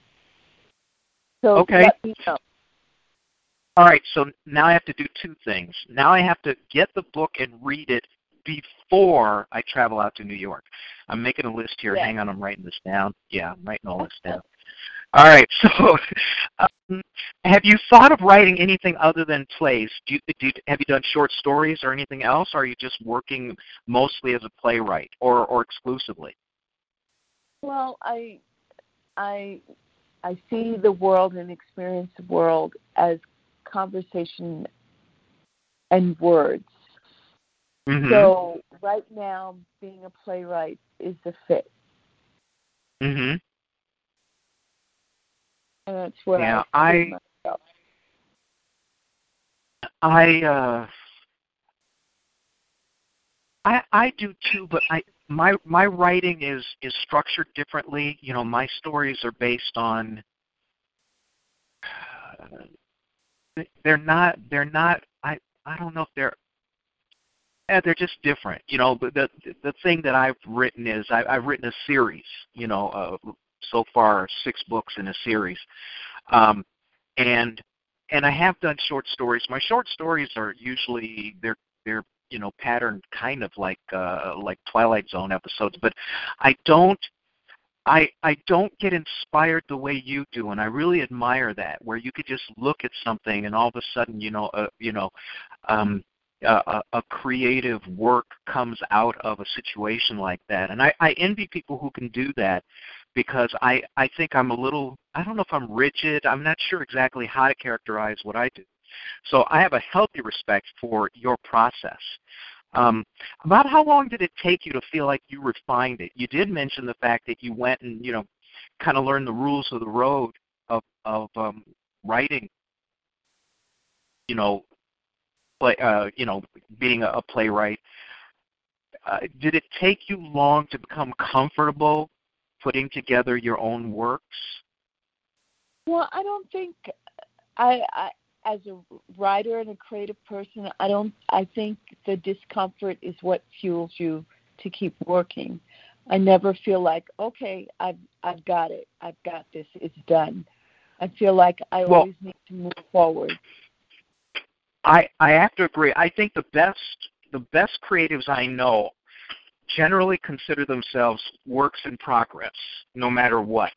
So
Okay.
let me know.
All right, so now I have to do two things. Now I have to get the book and read it before I travel out to New York. I'm making a list here.
Yes.
Hang on, I'm writing this down. Yeah, I'm writing all this down. All right, [laughs] so um, have you thought of writing anything other than plays? Do you, do you, have you done short stories or anything else? Or are you just working mostly as a playwright or, or exclusively?
Well, I, I, I see the world and experience the world as conversation and words.
Mm-hmm.
So right now, being a playwright is the fit,
mm-hmm.
and that's where
Yeah,
I,
I-
myself.
I uh I I do too, but I my my writing is is structured differently. You know, my stories are based on they're not they're not I I don't know if they're yeah, they're just different. You know, but the the thing that I've written is I, I've written a series. You know, uh, so far six books in a series, um, and and I have done short stories. My short stories are usually they're they're you know patterned kind of like uh, like Twilight Zone episodes, but I don't I I don't get inspired the way you do, and I really admire that. Where you could just look at something and all of a sudden you know uh, you know um, a a creative work comes out of a situation like that, and I, I envy people who can do that because I I think I'm a little I don't know if I'm rigid. I'm not sure exactly how to characterize what I do. So I have a healthy respect for your process. Um, about how long did it take you to feel like you refined it? You did mention the fact that you went and you know kind of learned the rules of the road of of um, writing. You know, play, uh, you know, being a, a playwright. Uh, did it take you long to become comfortable putting together your own works?
Well, I don't think I, I as a writer and a creative person, I don't I think the discomfort is what fuels you to keep working. I never feel like, okay, I've I've got it. I've got this. It's done. I feel like I
Well-
always need to move forward.
I I have to agree. I think the best the best creatives I know generally consider themselves works in progress, no matter what.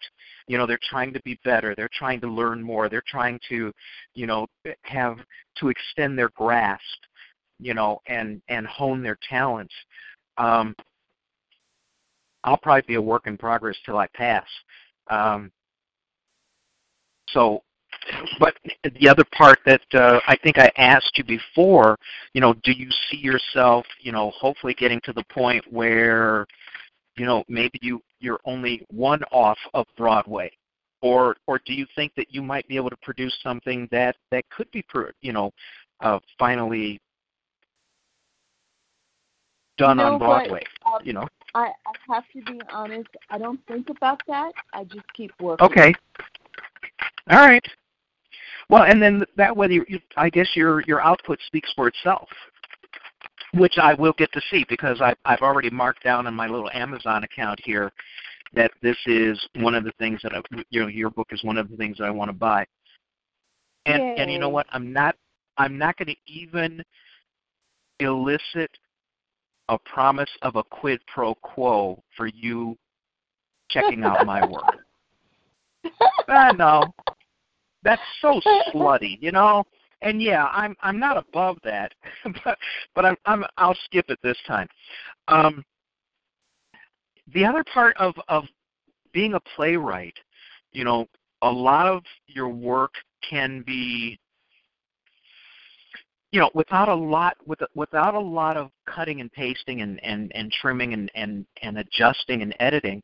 You know, they're trying to be better. They're trying to learn more. They're trying to, you know, have to extend their grasp, you know, and and hone their talents. Um, I'll probably be a work in progress till I pass. Um, so but the other part that uh, I think I asked you before, you know, do you see yourself, you know, hopefully getting to the point where, you know, maybe you you're only one off of Broadway, or or do you think that you might be able to produce something that that could be, you know, uh, finally done
know
on? Broadway?
Um,
You know.
I, I have to be honest. I don't think about that. I just keep working.
Okay. All right. Well, and then that way, you, I guess your your output speaks for itself, which I will get to see because I, I've already marked down in my little Amazon account here that this is one of the things that I, you know your book is one of the things that I want to buy. And and you know what? I'm not I'm not going to even elicit a promise of a quid pro quo for you checking out my work. [laughs] Ah, no, that's so slutty, you know. And yeah, I'm I'm not above that, [laughs] but but I'm I'm I'll skip it this time. Um, the other part of of being a playwright, you know, a lot of your work can be you know without a lot with without a lot of cutting and pasting and and and trimming and and and adjusting and editing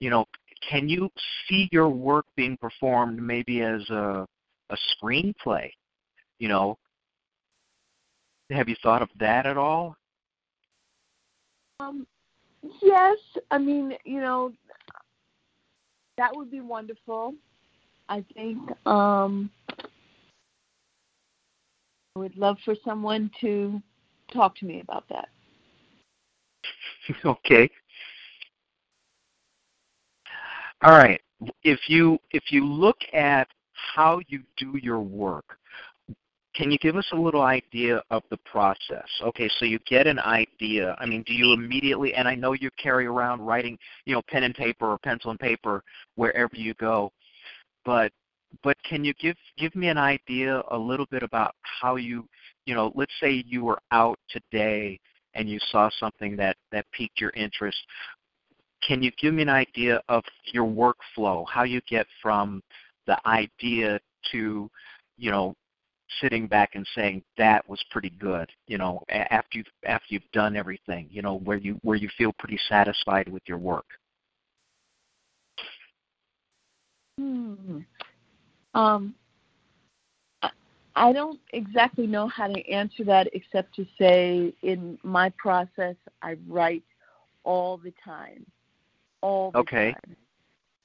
you know can you see your work being performed maybe as a a screenplay you know have you thought of that at all
Um, yes, I mean, you know, that would be wonderful. I think um, I would love for someone to talk to me about that. [laughs]
okay All right. If you if you look at how you do your work, can you give us a little idea of the process? Okay, so you get an idea. I mean, do you immediately and I know you carry around writing, you know, pen and paper or pencil and paper wherever you go, but but can you give give me an idea a little bit about how you, you know, let's say you were out today and you saw something that that piqued your interest. Can you give me an idea of your workflow, how you get from the idea to, you know, sitting back and saying that was pretty good, you know, after you've after you've done everything, you know, where you where you feel pretty satisfied with your work.
Hmm. Um, I don't exactly know how to answer that except to say in my process, I write all the time. All the
okay.
time.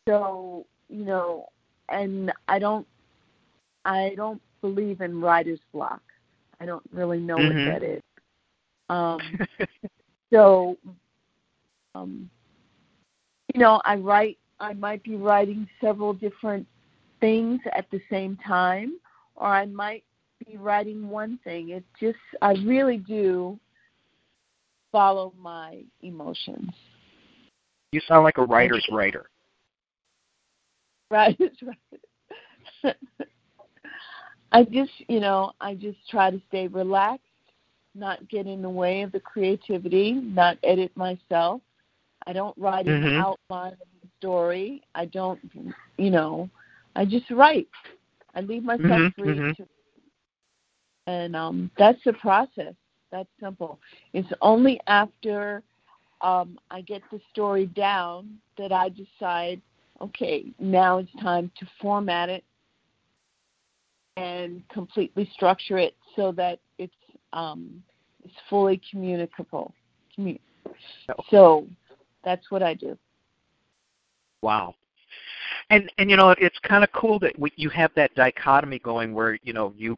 So, you know, and I don't I don't believe in writer's block. I don't really know
mm-hmm.
what that is. Um, [laughs] so, um, you know, I write. I might be writing several different things at the same time, or I might be writing one thing. It just, I really do follow my emotions.
You sound like a writer's writer.
Writer's writer. [laughs] I just, you know, I just try to stay relaxed, not get in the way of the creativity, not edit myself. I don't write
mm-hmm.
an outline of the story. I don't, you know, I just write. I leave myself
mm-hmm,
free
mm-hmm.
to, and um, that's the process. That's simple. It's only after um, I get the story down that I decide, okay, now it's time to format it and completely structure it so that it's um, it's fully communicable. Commun- so that's what I do.
Wow and and you know it's kind of cool that we, you have that dichotomy going where you know you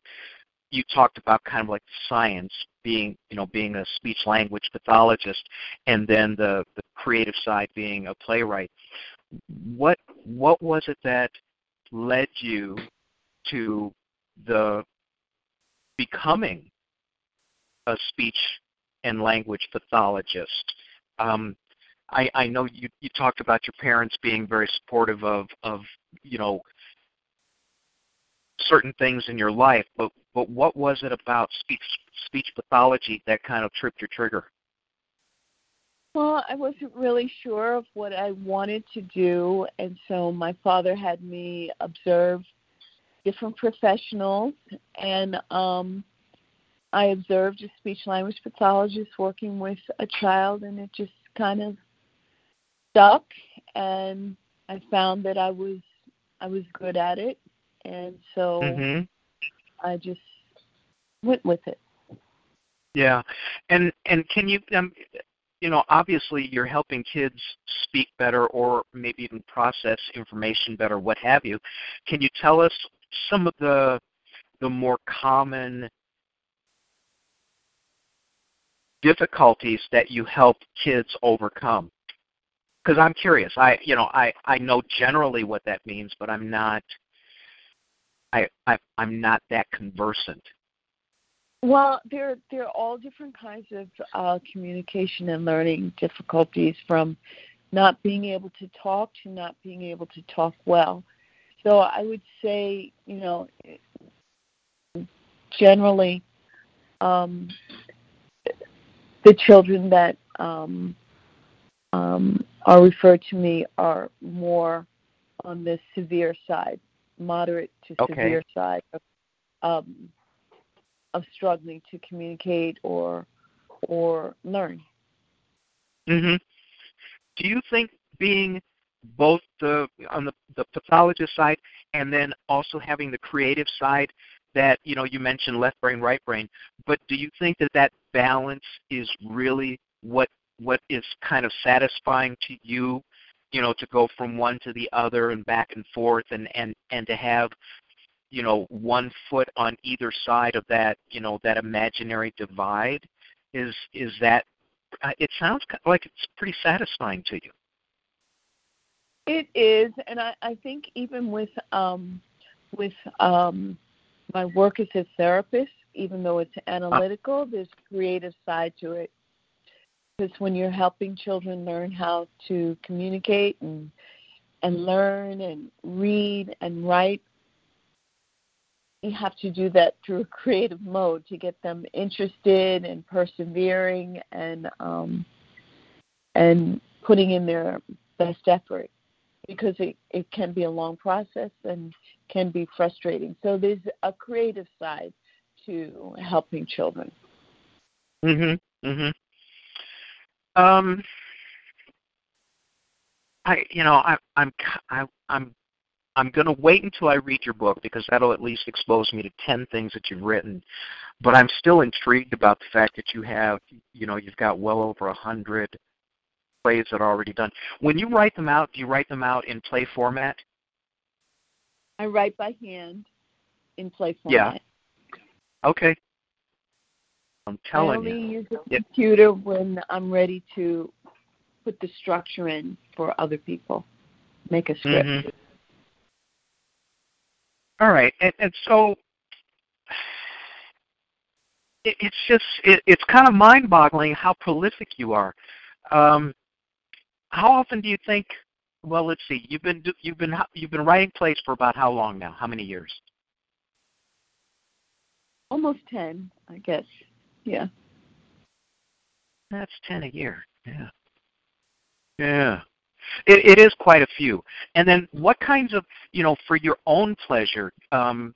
you talked about kind of like science being you know being a speech language pathologist and then the the creative side being a playwright what what was it that led you to the becoming a speech and language pathologist um, I, I know you, you talked about your parents being very supportive of, of you know certain things in your life, but but what was it about speech speech pathology that kind of tripped your trigger?
Well, I wasn't really sure of what I wanted to do, and so my father had me observe different professionals, and um, I observed a speech language pathologist working with a child, and it just kind of stuck and I found that I was I was good at it and so
mm-hmm.
I just went with it.
Yeah. And and can you um you know, obviously you're helping kids speak better or maybe even process information better, what have you. Can you tell us some of the the more common difficulties that you help kids overcome? because I'm curious. I you know I I know generally what that means, but I'm not. I, I I'm not that conversant.
Well, there there are all different kinds of uh, communication and learning difficulties, from not being able to talk to not being able to talk well. So I would say, you know, generally, um, the children that um, um, are referred to me are more on the severe side, moderate to
okay.
severe side of, um, of struggling to communicate or or learn.
Mhm. Do you think being both the on the, the pathologist side and then also having the creative side that you know you mentioned left brain right brain. But do you think that that balance is really what what is kind of satisfying to you you know to go from one to the other and back and forth and and and to have you know one foot on either side of that you know that imaginary divide? Is is that uh, it sounds like it's pretty satisfying to you
It is, and I, I think even with um, with um, my work as a therapist, even though it's analytical, there's creative side to it. Because when you're helping children learn how to communicate and and learn and read and write, you have to do that through a creative mode to get them interested and persevering and um, and putting in their best effort because it, it can be a long process and can be frustrating. So there's a creative side to helping children.
Mhm. Mhm. Um I you know, I I'm I I'm I'm going to wait until I read your book because that'll at least expose me to 10 things that you've written. But I'm still intrigued about the fact that you have, you know, you've got well over a 100 plays that are already done. When you write them out, do you write them out in play format?
I write by hand in play format.
Yeah. Okay. I'm telling you.
I only
you.
use a
Yeah.
computer when I'm ready to put the structure in for other people. Make a script.
Mhm. All right, and, and so it, it's just it, it's kind of mind-boggling how prolific you are. Um, how often do you think? Well, let's see. You've been you've been you've been writing plays for about how long now? How many years?
Almost ten, I guess. Yeah.
That's ten a year. Yeah. Yeah. It, it is quite a few. And then, what kinds of you know for your own pleasure? Um,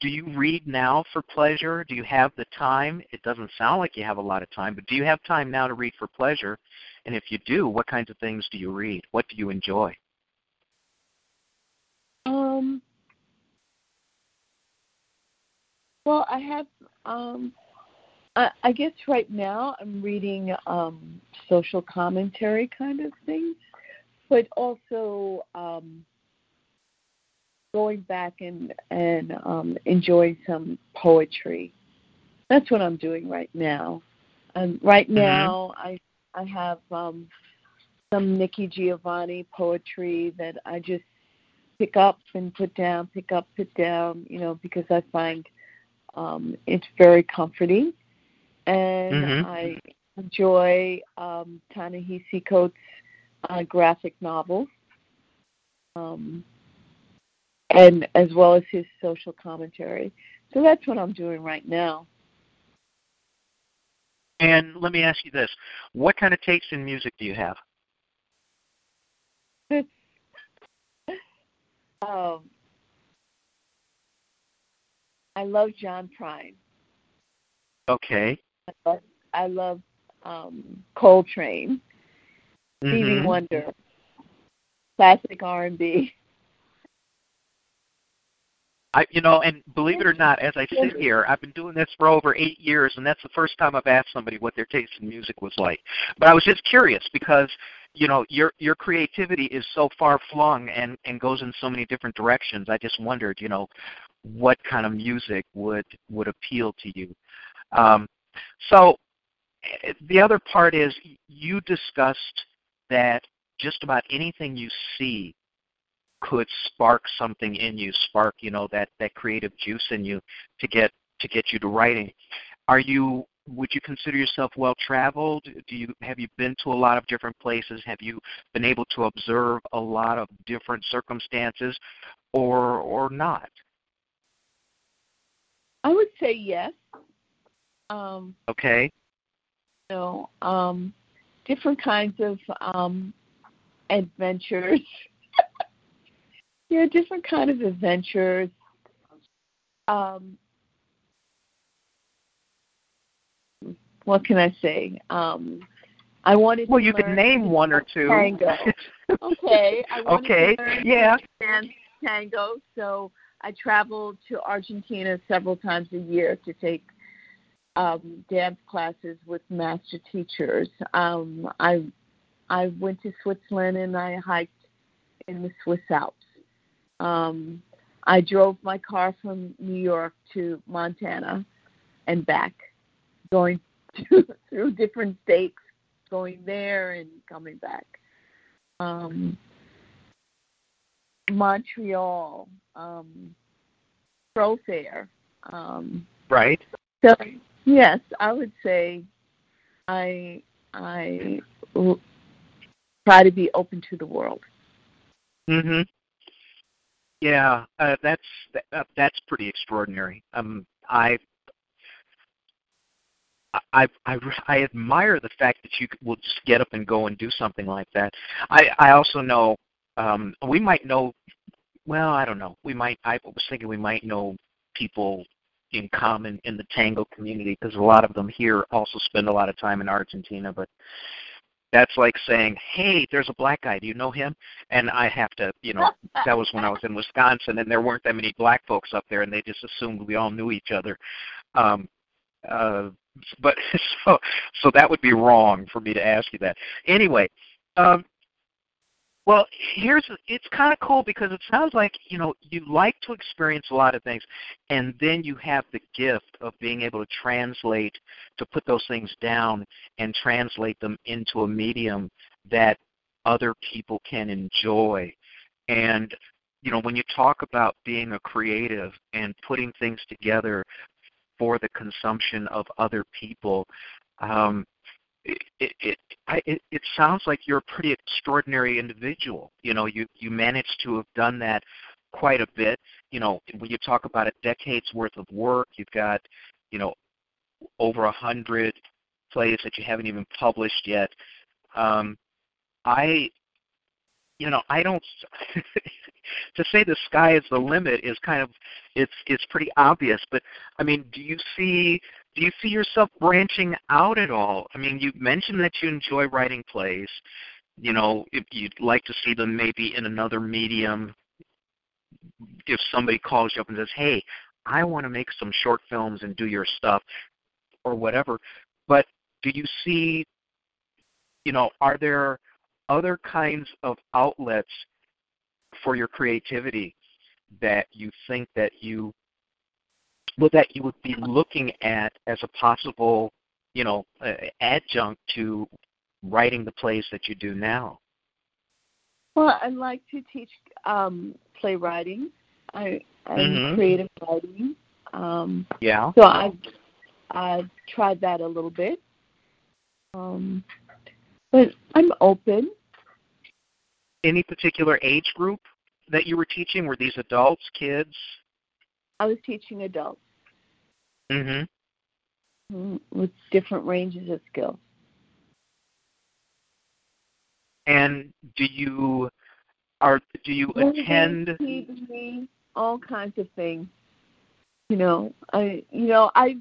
do you read now for pleasure? Do you have the time? It doesn't sound like you have a lot of time, but do you have time now to read for pleasure? And if you do, what kinds of things do you read? What do you enjoy?
Um well I have um I, I guess right now I'm reading um social commentary kind of things. But also um going back and and um enjoying some poetry. That's what I'm doing right now. And right
Mhm.
now I I have um some Nikki Giovanni poetry that I just pick up and put down, pick up, put down, you know, because I find um, it's very comforting. And
Mhm.
I enjoy um, Ta-Nehisi Coates' uh, graphic novels, um, and as well as his social commentary. So that's what I'm doing right now.
And let me ask you this: What kind of taste in music do you have? [laughs]
um, I love John Prine.
Okay.
I love, I love um, Coltrane, Stevie
Mhm.
Wonder, classic R&B.
I, you know, and believe it or not, as I sit here, I've been doing this for over eight years, and that's the first time I've asked somebody what their taste in music was like. But I was just curious because, you know, your your creativity is so far flung and and goes in so many different directions. I just wondered, you know, what kind of music would would appeal to you. Um, so eh, the other part is you discussed that just about anything you see could spark something in you, spark you know that that creative juice in you to get to get you to writing. Are you would you consider yourself well traveled? Do you have you been to a lot of different places? Have you been able to observe a lot of different circumstances, or or not?
I would say yes. Um,
Okay.
you know, um, different kinds of um, adventures. Yeah, different kind of adventures. Um, what can I say? Um, I wanted.
Well,
to
you could name one or two.
Tango. [laughs] okay. I
Okay, yeah.
tango, so I traveled to Argentina several times a year to take um, dance classes with master teachers. Um, I I went to Switzerland and I hiked in the Swiss Alps. Um, I drove my car from New York to Montana and back, going [laughs] to, through different states, going there and coming back. Um, Montreal, um, Pro Fair. Um,
right.
So yes, I would say I I try to be open to the world.
Mhm. Yeah, uh, that's that, uh, that's pretty extraordinary. Um, I I, I I admire the fact that you will just get up and go and do something like that. I I also know um, we might know. Well, I don't know. We might. I was thinking we might know people in common in the tango community because a lot of them here also spend a lot of time in Argentina. But that's like saying, "Hey, there's a black guy. Do you know him?" And I have to, you know, [laughs] that was when I was in Wisconsin, and there weren't that many black folks up there, and they just assumed we all knew each other. Um, uh, but [laughs] so so that would be wrong for me to ask you that. Anyway, um, well, here's it's kind of cool because it sounds like you know you like to experience a lot of things, and then you have the gift of being able to translate, to put those things down and translate them into a medium that other people can enjoy. And you know when you talk about being a creative and putting things together for the consumption of other people. Um, it, it, it, it sounds like you're a pretty extraordinary individual. You know, you, you managed to have done that quite a bit. You know, when you talk about a decade's worth of work, you've got, you know, over a hundred plays that you haven't even published yet. Um, I, you know, I don't. [laughs] to say the sky is the limit is kind of it's it's pretty obvious. But I mean, do you see do you see yourself branching out at all? I mean, you mentioned that you enjoy writing plays. You know, if you'd like to see them maybe in another medium. If somebody calls you up and says, "Hey, I want to make some short films and do your stuff," or whatever. But do you see, you know, are there other kinds of outlets for your creativity that you think that you well that you would be looking at as a possible you know uh, adjunct to writing the plays that you do now?
Well i'd like to teach um playwriting. I i'm
Mhm.
creative writing um
yeah.
so i've i've tried that a little bit. Um but i'm open.
Any particular age group that you were teaching? Were these adults kids
i was teaching adults
mhm
mm, with different ranges of skill
and do you are do you
Movies,
attend
TV, all kinds of things. You know, I you know I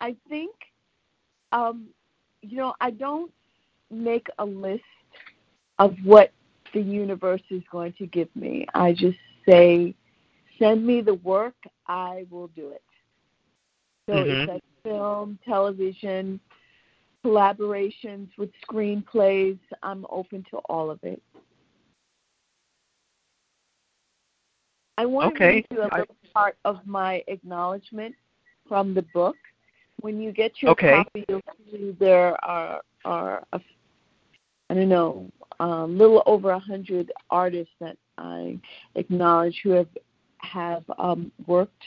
I think um, you know I don't make a list of what the universe is going to give me. I just say, send me the work, I will do it. So
Mhm.
if that's film, television, collaborations with screenplays, I'm open to all of it. I want
Okay.
to read you a
I-
little part of my acknowledgement from the book. When you get your
Okay.
copy, you'll see there are are a, I don't know, a little over a hundred artists that I acknowledge who have have um, worked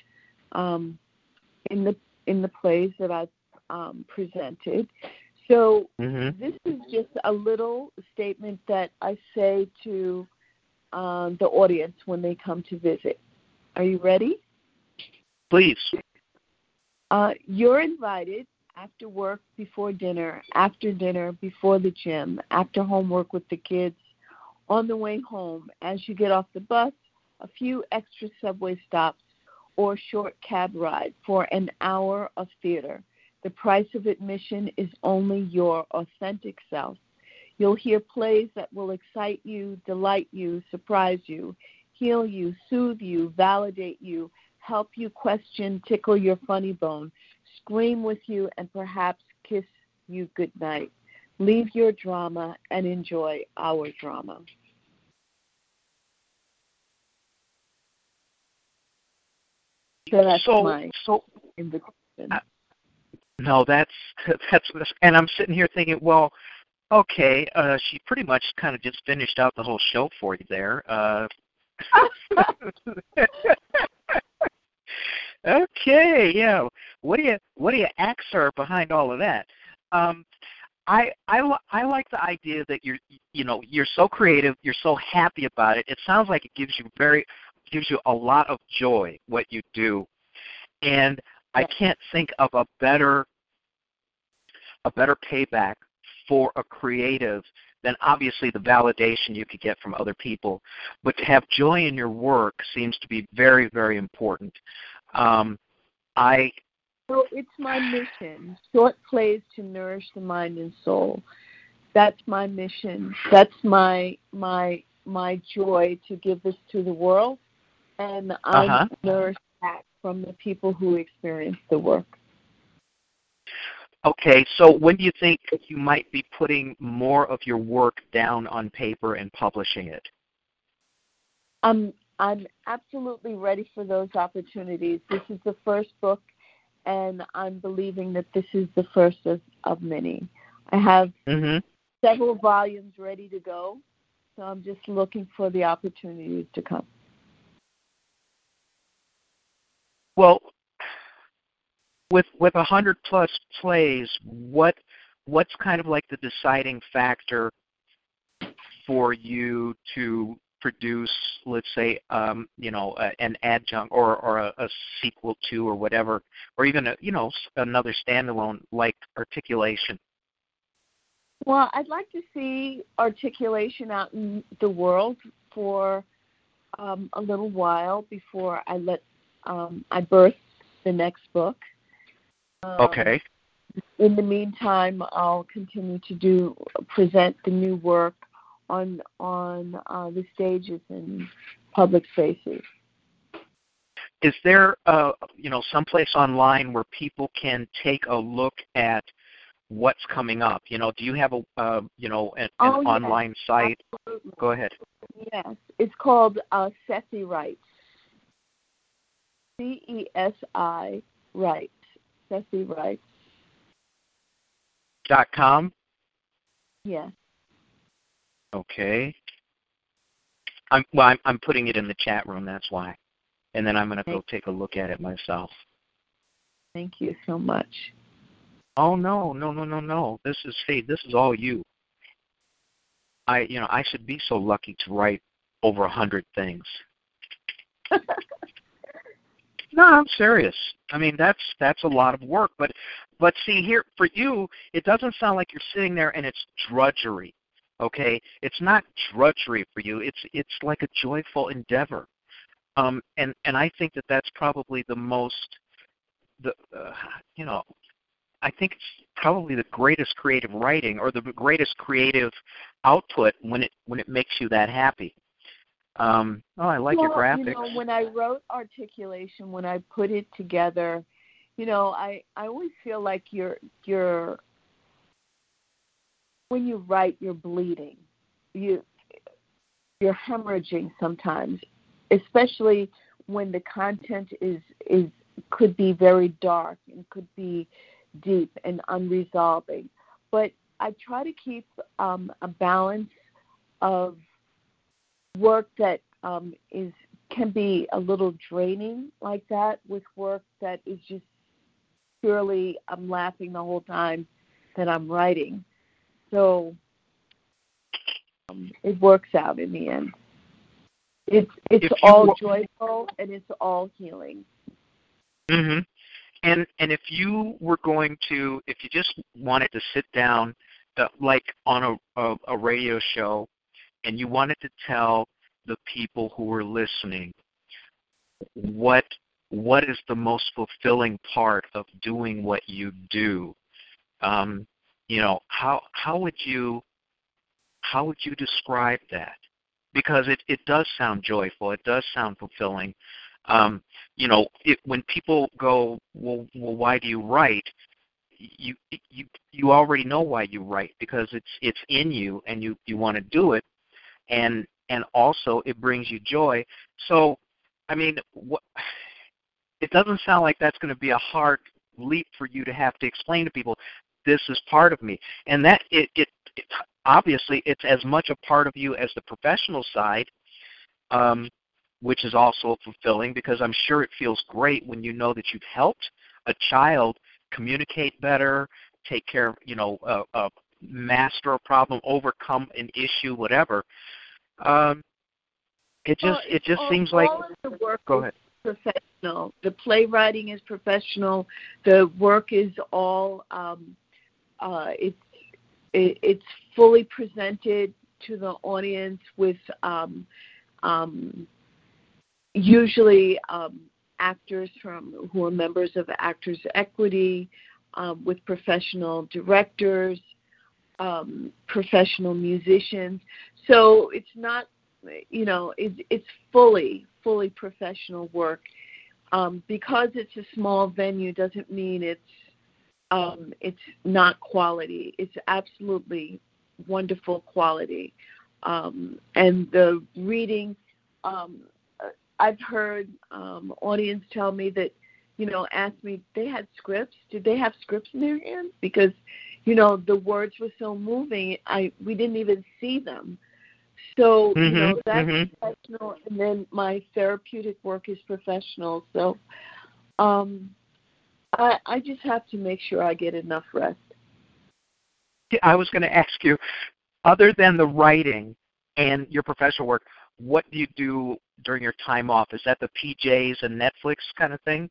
um, in the in the plays that I've um, presented. So
mhm
this is just a little statement that I say to um, the audience when they come to visit. Are you ready?
please
Uh, you're invited after work, before dinner, after dinner, before the gym, after homework with the kids, on the way home, as you get off the bus, a few extra subway stops, or short cab ride for an hour of theater. The price of admission is only your authentic self. You'll hear plays that will excite you, delight you, surprise you, heal you, soothe you, validate you, help you question, tickle your funny bone, scream with you, and perhaps kiss you goodnight. Leave your drama and enjoy our drama. So that's
so
my
so
invitation.
Uh, No, that's [laughs] that's and I'm sitting here thinking, well, okay, uh she pretty much kind of just finished out the whole show for you there. Uh [laughs] okay, yeah. What do you what do you answer behind all of that? Um, I I I like the idea that you're you know you're so creative, you're so happy about it. It sounds like it gives you very gives you a lot of joy what you do, and I can't think of a better a better payback for a creative than obviously the validation you could get from other people. But to have joy in your work seems to be very, very important. Um, I
so it's my mission. Short plays to nourish the mind and soul. That's my mission. That's my my my joy to give this to the world, and I
Uh-huh.
nourish that from the people who experience the work.
okay. So when do you think that you might be putting more of your work down on paper and publishing it?
I'm I'm absolutely ready for those opportunities. This is the first book, and I'm believing that this is the first of, of many. I have
Mm-hmm.
several volumes ready to go, so I'm just looking for the opportunities to come.
Well, with with a hundred plus plays, what what's kind of like the deciding factor for you to produce, let's say, um, you know, a, an adjunct or or a, a sequel to or whatever, or even a you know another standalone like articulation.
Well, I'd like to see articulation out in the world for um, a little while before I let um, I birth the next book. Um,
Okay.
In the meantime, I'll continue to do present the new work on on uh, the stages and public spaces.
Is there uh, you know someplace online where people can take a look at what's coming up? You know, do you have a uh, you know an, an
Oh, yes.
online site?
Absolutely.
Go ahead.
Yes, it's called uh, Cesi Writes. C E S I Writes. Cesi Writes.
Dot com.
Yes.
Okay. I'm well. I'm, I'm putting it in the chat room. That's why, and then I'm going to go take a look at it myself.
Thank you so much.
Oh no, no, no, no, no. This is hey, this is all you. I you know I should be so lucky to write over a hundred things. [laughs] No, I'm serious. I mean that's that's a lot of work, but but see here for you, it doesn't sound like you're sitting there and it's drudgery. Okay, it's not drudgery for you. It's it's like a joyful endeavor, um, and and I think that that's probably the most, the uh, you know, I think it's probably the greatest creative writing or the greatest creative output when it when it makes you that happy. Um, oh, I like your
Well,
graphics.
You know, when I wrote articulation, when I put it together, you know, I I always feel like you're you're when you write, you're bleeding. You you're hemorrhaging sometimes, especially when the content is is could be very dark and could be deep and unresolving. But I try to keep um, a balance of work that um, is can be a little draining like that with work that is just purely I'm laughing the whole time that I'm writing. So um, it works out in the end. It's it's all joyful and it's all healing.
hmm And and if you were going to, if you just wanted to sit down, uh, like on a, a a radio show, and you wanted to tell the people who were listening what what is the most fulfilling part of doing what you do, um, you know, how how would you how would you describe that? Because it it does sound joyful, it does sound fulfilling. Um, you know, it, when people go, well, well, why do you write? You you you already know why you write because it's it's in you and you you want to do it, and and also it brings you joy. So, I mean? It doesn't sound like that's going to be a hard leap for you to have to explain to people. This is part of me, and that it it, it obviously it's as much a part of you as the professional side. Um, which is also fulfilling because I'm sure it feels great when you know that you've helped a child communicate better, take care of, you know, uh, uh, master a problem, overcome an issue, whatever. Um, it just
well,
it just
all,
seems like.
the work
go ahead.
Professional. The playwriting is professional. The work is all. Um, uh, it's it, it's fully presented to the audience with um, um, usually um, actors from who are members of Actors Equity, um, with professional directors, um, professional musicians. So it's not, you know, it, it's fully, fully professional work. Um, because it's a small venue doesn't mean it's um, it's not quality. It's absolutely wonderful quality. Um, and the reading, um, I've heard um, audience tell me that, you know, ask me they had scripts. Did they have scripts in their hands? Because, you know, the words were so moving. I we didn't even see them. So
mm-hmm,
you know that's
mm-hmm.
professional, and then my therapeutic work is professional. So, um, I I just have to make sure I get enough rest.
I was going to ask you, other than the writing and your professional work, what do you do during your time off? Is that the PJs and Netflix kind of thing?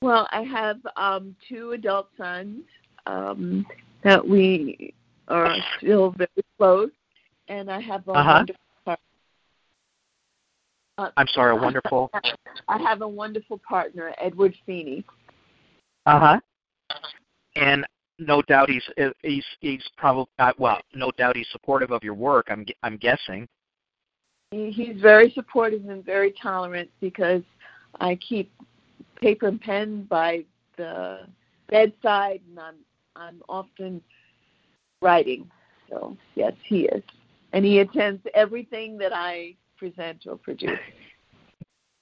Well, I have um, two adult sons um, that we are still very close, and I have a
uh-huh.
wonderful partner. Uh,
I'm sorry, a wonderful.
I have a wonderful partner, Edward Feeney.
Uh huh. And no doubt he's he's he's probably uh, well, no doubt he's supportive of your work. I'm I'm guessing.
He's very supportive and very tolerant because I keep paper and pen by the bedside, and I'm I'm often writing. So yes, he is, and he attends everything that I present or produce.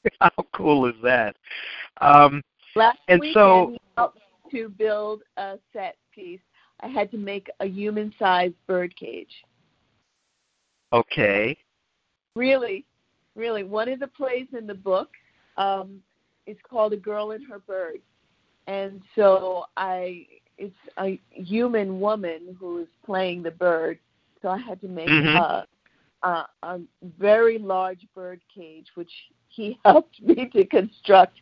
[laughs]
How cool is that? Um,
Last
and
weekend,
so,
he helped to build a set piece. I had to make a human-sized bird cage.
Okay.
Really, really. One of the plays in the book um, is called A Girl and Her Bird, and so I it's a human woman who is playing the bird. So I had to make
mm-hmm.
a, a a very large bird cage, which he [laughs] helped me to construct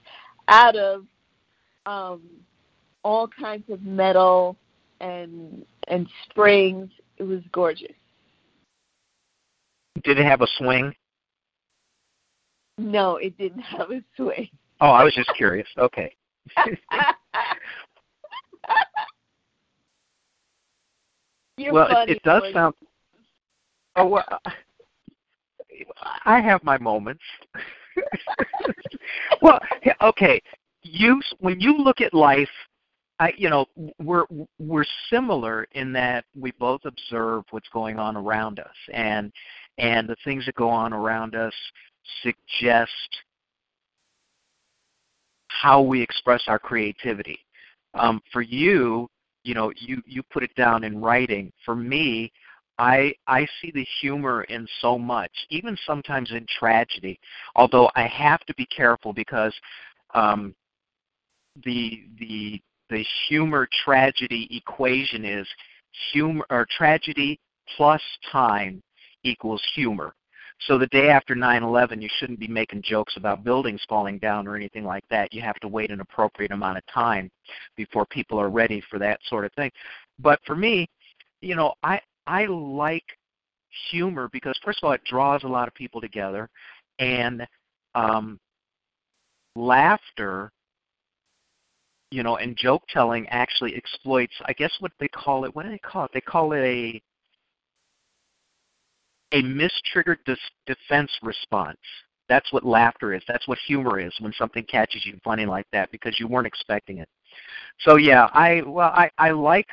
out of um, all kinds of metal and and springs. It was gorgeous.
Did it have a swing?
No, it didn't [laughs] have a swing.
Oh, I was just curious. Okay. [laughs] well, it, it, does sound. Oh well, I have my moments. [laughs] well, okay. You when you look at life, I you know we're we're similar in that we both observe what's going on around us, and and the things that go on around us suggest how we express our creativity. Um, for you, you know, you you put it down in writing. For me, I I see the humor in so much, even sometimes in tragedy. Although I have to be careful because um, the the the humor tragedy equation is humor or tragedy plus time equals humor. So the day after 9/11, you shouldn't be making jokes about buildings falling down or anything like that. You have to wait an appropriate amount of time before people are ready for that sort of thing. But for me, you know, I I like humor because first of all, it draws a lot of people together, and um, laughter, you know, and joke telling actually exploits. I guess what they call it. What do they call it? They call it a a mistriggered dis- defense response. That's what laughter is. That's what humor is when something catches you funny like that because you weren't expecting it. So yeah, I well I I like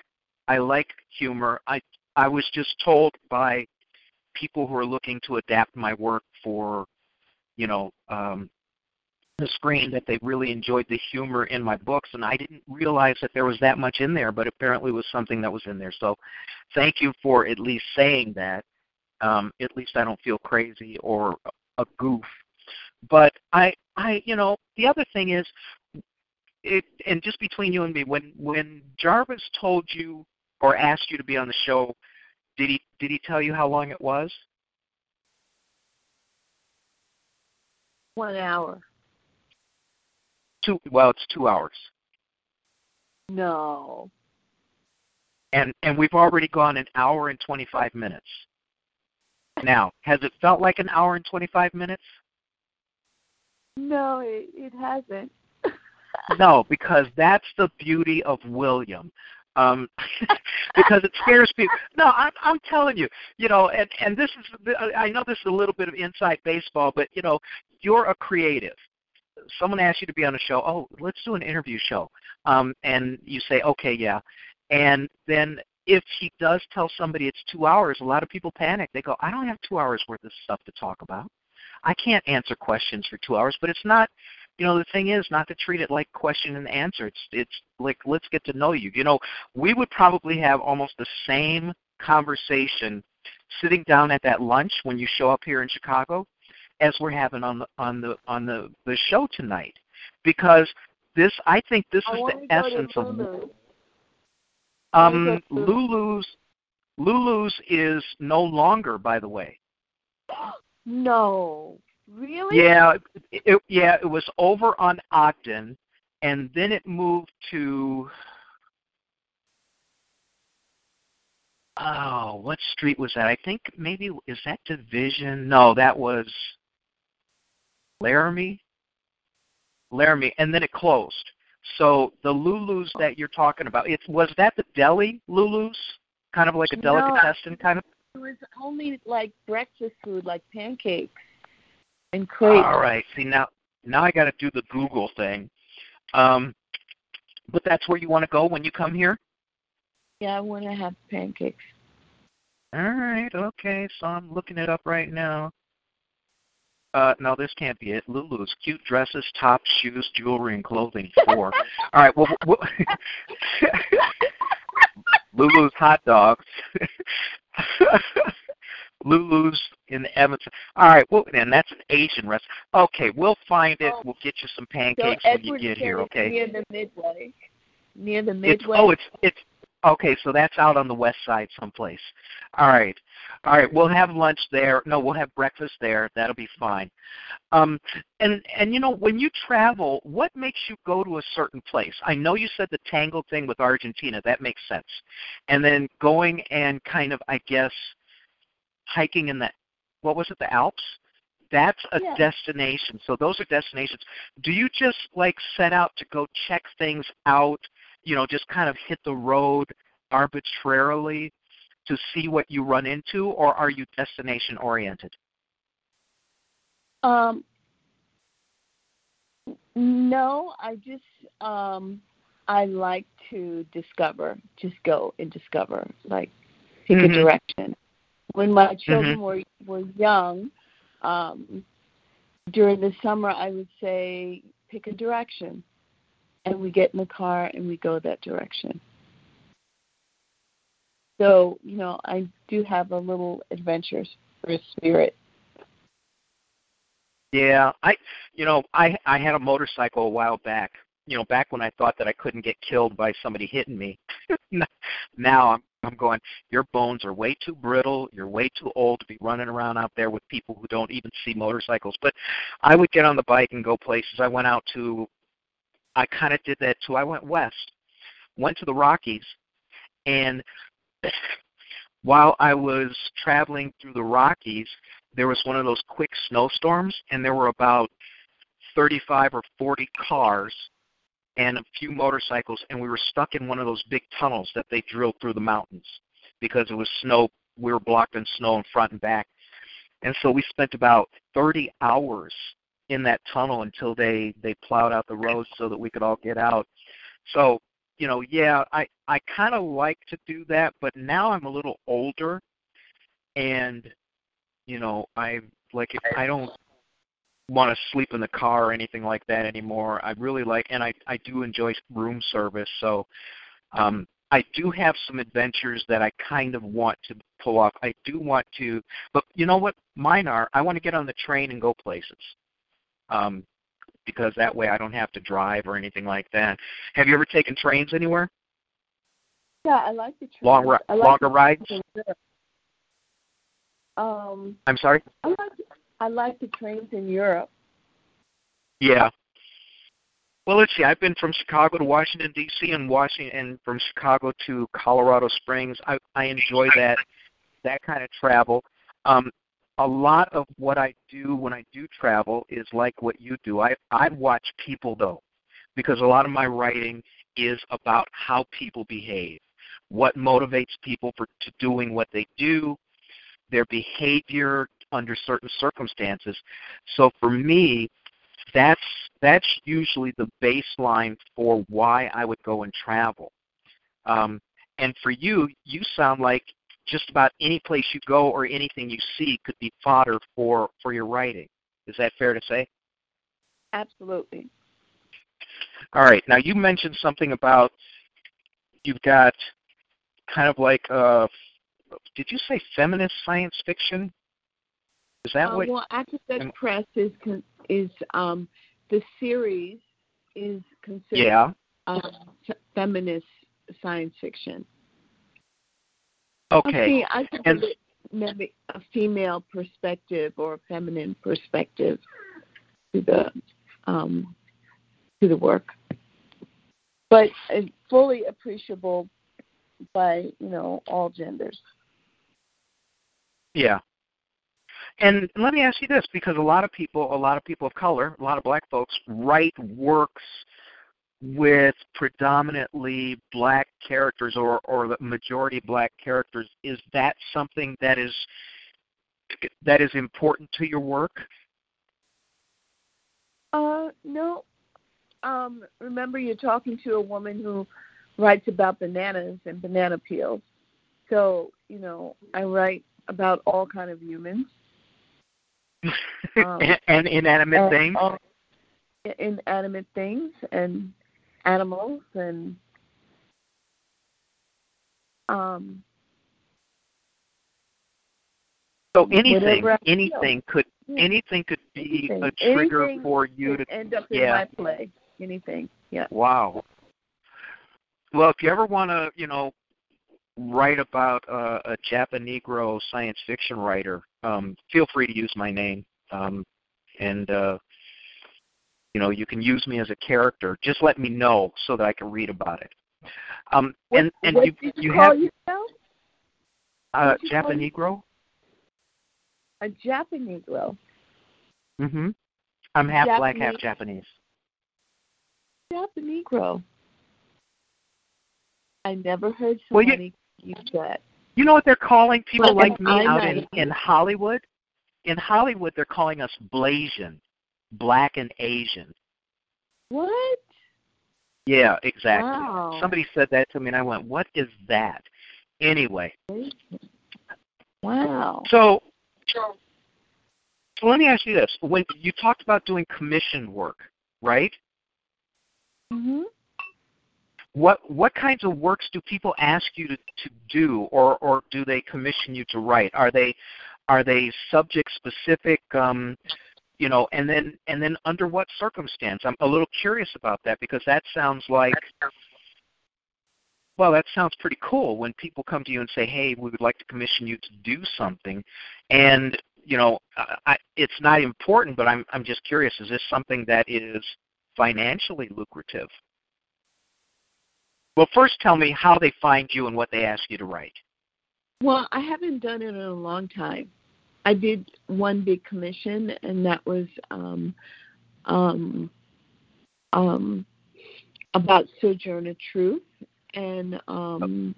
I like humor. I I was just told by people who are looking to adapt my work for you know um the screen that they really enjoyed the humor in my books and I didn't realize that there was that much in there but apparently it was something that was in there. So thank you for at least saying that um, at least I don't feel crazy or a goof. But I I you know the other thing is it and just between you and me when when Jarvis told you or asked you to be on the show, did he did he tell you how long it was?
One hour.
Two well, it's 2 hours.
No.
And and we've already gone an hour and 25 minutes. Now, has it felt like an hour and 25 minutes?
No, it, it hasn't. [laughs]
no, because that's the beauty of William. Um, [laughs] because it scares people. No, I'm, I'm telling you, you know, and and this is I know this is a little bit of inside baseball, but you know, you're a creative. Someone asks you to be on a show. Oh, let's do an interview show, um, and you say, okay, yeah, and then if he does tell somebody it's two hours, a lot of people panic. They go, I don't have two hours worth of stuff to talk about. I can't answer questions for two hours, but it's not you know the thing is not to treat it like question and answer it's it's like let's get to know you you know we would probably have almost the same conversation sitting down at that lunch when you show up here in chicago as we're having on the on the on the the show tonight because this i think this
I
is the essence of. Um
I wanna go to
lulu's lulu's is no longer by the way [gasps]
No. Really?
Yeah, it, it, yeah, it was over on Ogden, and then it moved to. Oh, what street was that? I think maybe is that Division? No, that was Laramie. Laramie, and then it closed. So the Lulus that you're talking about, it was that the deli Lulus, kind of like a
No.
delicatessen kind of.
It was only like breakfast food, like pancakes and crepes.
All right. See now, now I got to do the Google thing. Um, but that's where you want to go when you come here.
Yeah, I want to have pancakes.
All right. Okay. So I'm looking it up right now. Uh, no, this can't be it. Lulu's cute dresses, tops, shoes, jewelry, and clothing. Four. [laughs] All right. Well, well [laughs] Lulu's hot dogs. [laughs] Lulu's in Evanston. All right. Well, and that's an Asian restaurant. Okay, we'll find it.
Oh.
We'll get you some
So
pancakes when you get here. Okay.
Near the Midway. Near the
It's
Midway.
oh, it's it's okay. So that's out on the west side someplace. All right, all right. We'll have lunch there. No, we'll have breakfast there. That'll be fine. Um, and and you know when you travel, what makes you go to a certain place? I know you said the Tango thing with Argentina. That makes sense. And then going and kind of, I guess, hiking in the what was it, the Alps? That's a
Yeah.
destination. So those are destinations. Do you just like set out to go check things out? You know, just kind of hit the road arbitrarily to see what you run into, or are you destination oriented?
Um, no, I just um, I like to discover, just go and discover, like take
Mhm.
a direction. When my children were were young, um, during the summer, I would say pick a direction, and we get in the car and we go that direction. So you know, I do have a little adventurous spirit.
Yeah, I you know, I I had a motorcycle a while back. You know, back when I thought that I couldn't get killed by somebody hitting me. [laughs] now I'm I'm going, your bones are way too brittle, you're way too old to be running around out there with people who don't even see motorcycles. But I would get on the bike and go places. I went out to I kind of did that too. I went west. Went to the Rockies and [laughs] while I was traveling through the Rockies, there was one of those quick snowstorms, and there were about 35 or 40 cars and a few motorcycles, and we were stuck in one of those big tunnels that they drilled through the mountains because it was snow. We were blocked in snow in front and back, and so we spent about 30 hours in that tunnel until they they plowed out the roads so that we could all get out. So you know, yeah, I I kind of like to do that, but now I'm a little older, and you know, I like if I don't want to sleep in the car or anything like that anymore. I really like, and I I do enjoy room service. So, um, I do have some adventures that I kind of want to pull off. I do want to, but you know what? Mine are. I want to get on the train and go places, um, because that way I don't have to drive or anything like that. Have you ever taken trains anywhere?
Yeah, I like the trains.
Long, ri-
like
longer
the
rides?
trains in Europe. Um,
I'm sorry.
I like I like the trains in Europe.
Yeah. Well, let's see. I've been from Chicago to Washington D.C. and Washington, and from Chicago to Colorado Springs. I I enjoy that that kind of travel. Um, a lot of what I do when I do travel is like what you do. I I watch people though, because a lot of my writing is about how people behave, what motivates people for to doing what they do, their behavior under certain circumstances. So for me, that's that's usually the baseline for why I would go and travel. Um, and for you, you sound like just about any place you go or anything you see could be fodder for for your writing. Is that fair to say?
Absolutely.
All right. Now you mentioned something about you've got kind of like uh did you say feminist science fiction? Is that
Uh,
what
well, Aqueduct
and-
Press is con- is um, the series is considered
Yeah.
um, f- feminist science fiction.
Okay.
I think
And-
maybe a female perspective or a feminine perspective to the um, to the work, but it's fully appreciable by you know all genders.
Yeah. And let me ask you this, because a lot of people, a lot of people of color, a lot of black folks write works with predominantly black characters or, or the majority black characters. Is that something that is that is important to your work?
Uh, no. Um, remember, you're talking to a woman who writes about bananas and banana peels. So, you know, I write about all kind of humans. [laughs] Um,
and, and inanimate
and
things?
all inanimate things and animals and um
So anything,
whatever I feel.
anything could
Yeah.
anything could be
anything.
a trigger
Anything
for you to
end up in
yeah.
my play. Anything. Yeah.
Wow. Well, if you ever want to, you know, write about uh, a Japanegro science fiction writer, um, feel free to use my name, um, and uh, you know, you can use me as a character. Just let me know so that I can read about it. Um,
What,
and and
what
you
did you,
you
call
have
yourself?
uh,
you call it?
Japanegro.
A Japanese girl.
Mm-hmm. I'm half black, half
Japanese.
Japanese.
Japanegro. I never heard
Well, you-
somebody use that.
You know what they're calling people
Well,
like me
I'm
out in, in Hollywood? In Hollywood, they're calling us Blasian, black and Asian.
What?
Yeah, exactly.
Wow.
Somebody said that to me, and I went, "What is that?" Anyway,
Wow.
so so let me ask you this: when you talked about doing commission work, right?
Mhm.
What what kinds of works do people ask you to, to do, or or do they commission you to write? Are they are they subject specific? Um, you know, and then and then under what circumstance? I'm a little curious about that because that sounds like well, that sounds pretty cool when people come to you and say, "Hey, we would like to commission you to do something," and you know, I, it's not important, but I'm I'm just curious: is this something that is financially lucrative? Well, first tell me how they find you and what they ask you to write.
Well, I haven't done it in a long time. I did one big commission, and that was um, um, um, about Sojourner Truth, and um,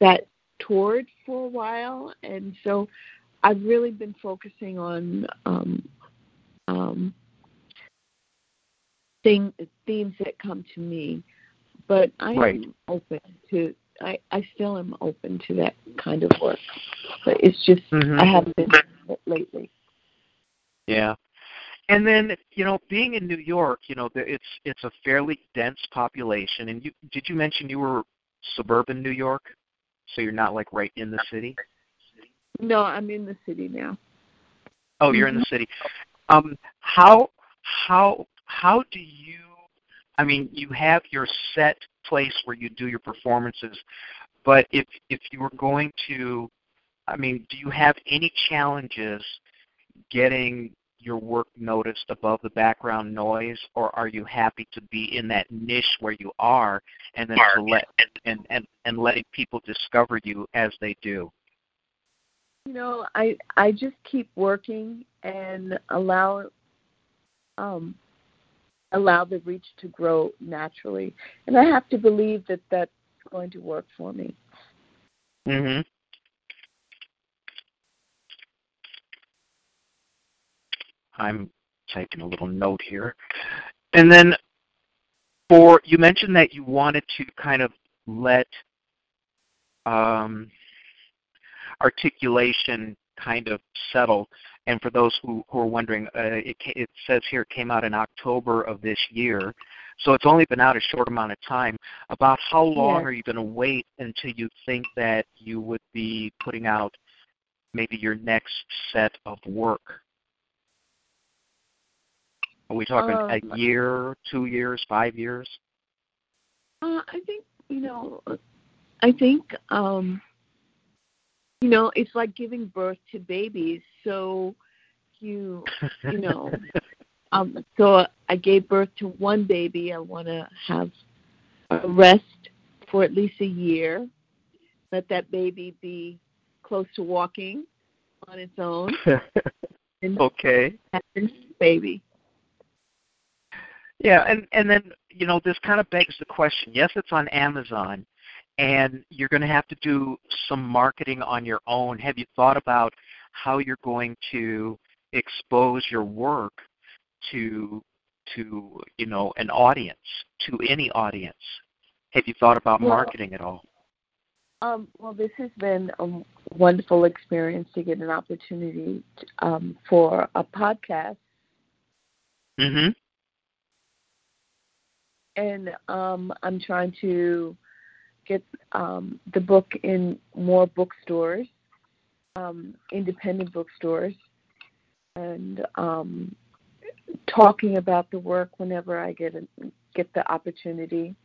that toured for a while, and so I've really been focusing on um, um, thing, themes that come to me. But I
Right.
am open to. I, I still am open to that kind of work, but it's just
Mhm.
I haven't been it lately.
Yeah. And then, you know, being in New York, you know, it's it's a fairly dense population. And you did you mention you were suburban New York, so you're not like right in the city.
No, I'm in the city now.
Oh, you're in the city. Um, how how how do you? I mean, you have your set place where you do your performances, but if if you were going to, I mean, do you have any challenges getting your work noticed above the background noise, or are you happy to be in that niche where you are, and then to let and and and letting people discover you as they do?
You know, I I just keep working and allow um allow the reach to grow naturally, and I have to believe that that's going to work for me.
Mhm. I'm taking a little note here. And then for you mentioned that you wanted to kind of let um, articulation kind of settle. And for those who, who are wondering, uh, it, it says here it came out in October of this year. So it's only been out a short amount of time. About how long
Yes.
are you going to wait until you think that you would be putting out maybe your next set of work? Are we talking
Um,
a year, two years, five years?
Uh, I think you know. I think um, you know it's like giving birth to babies. So you you know. [laughs] um, so I gave birth to one baby. I want to have a rest for at least a year. Let that baby be close to walking on its own, [laughs]
okay.
have the next baby.
Yeah, and and then you know this kind of begs the question. Yes, it's on Amazon, and you're going to have to do some marketing on your own. Have you thought about how you're going to expose your work to to you know an audience, to any audience? Have you thought about
Well-
marketing at all?
Um, well, this has been a wonderful experience to get an opportunity to, um, for a podcast,
Mm-hmm.
and um, I'm trying to get um, the book in more bookstores, um, independent bookstores, and um, talking about the work whenever I get a, get the opportunity.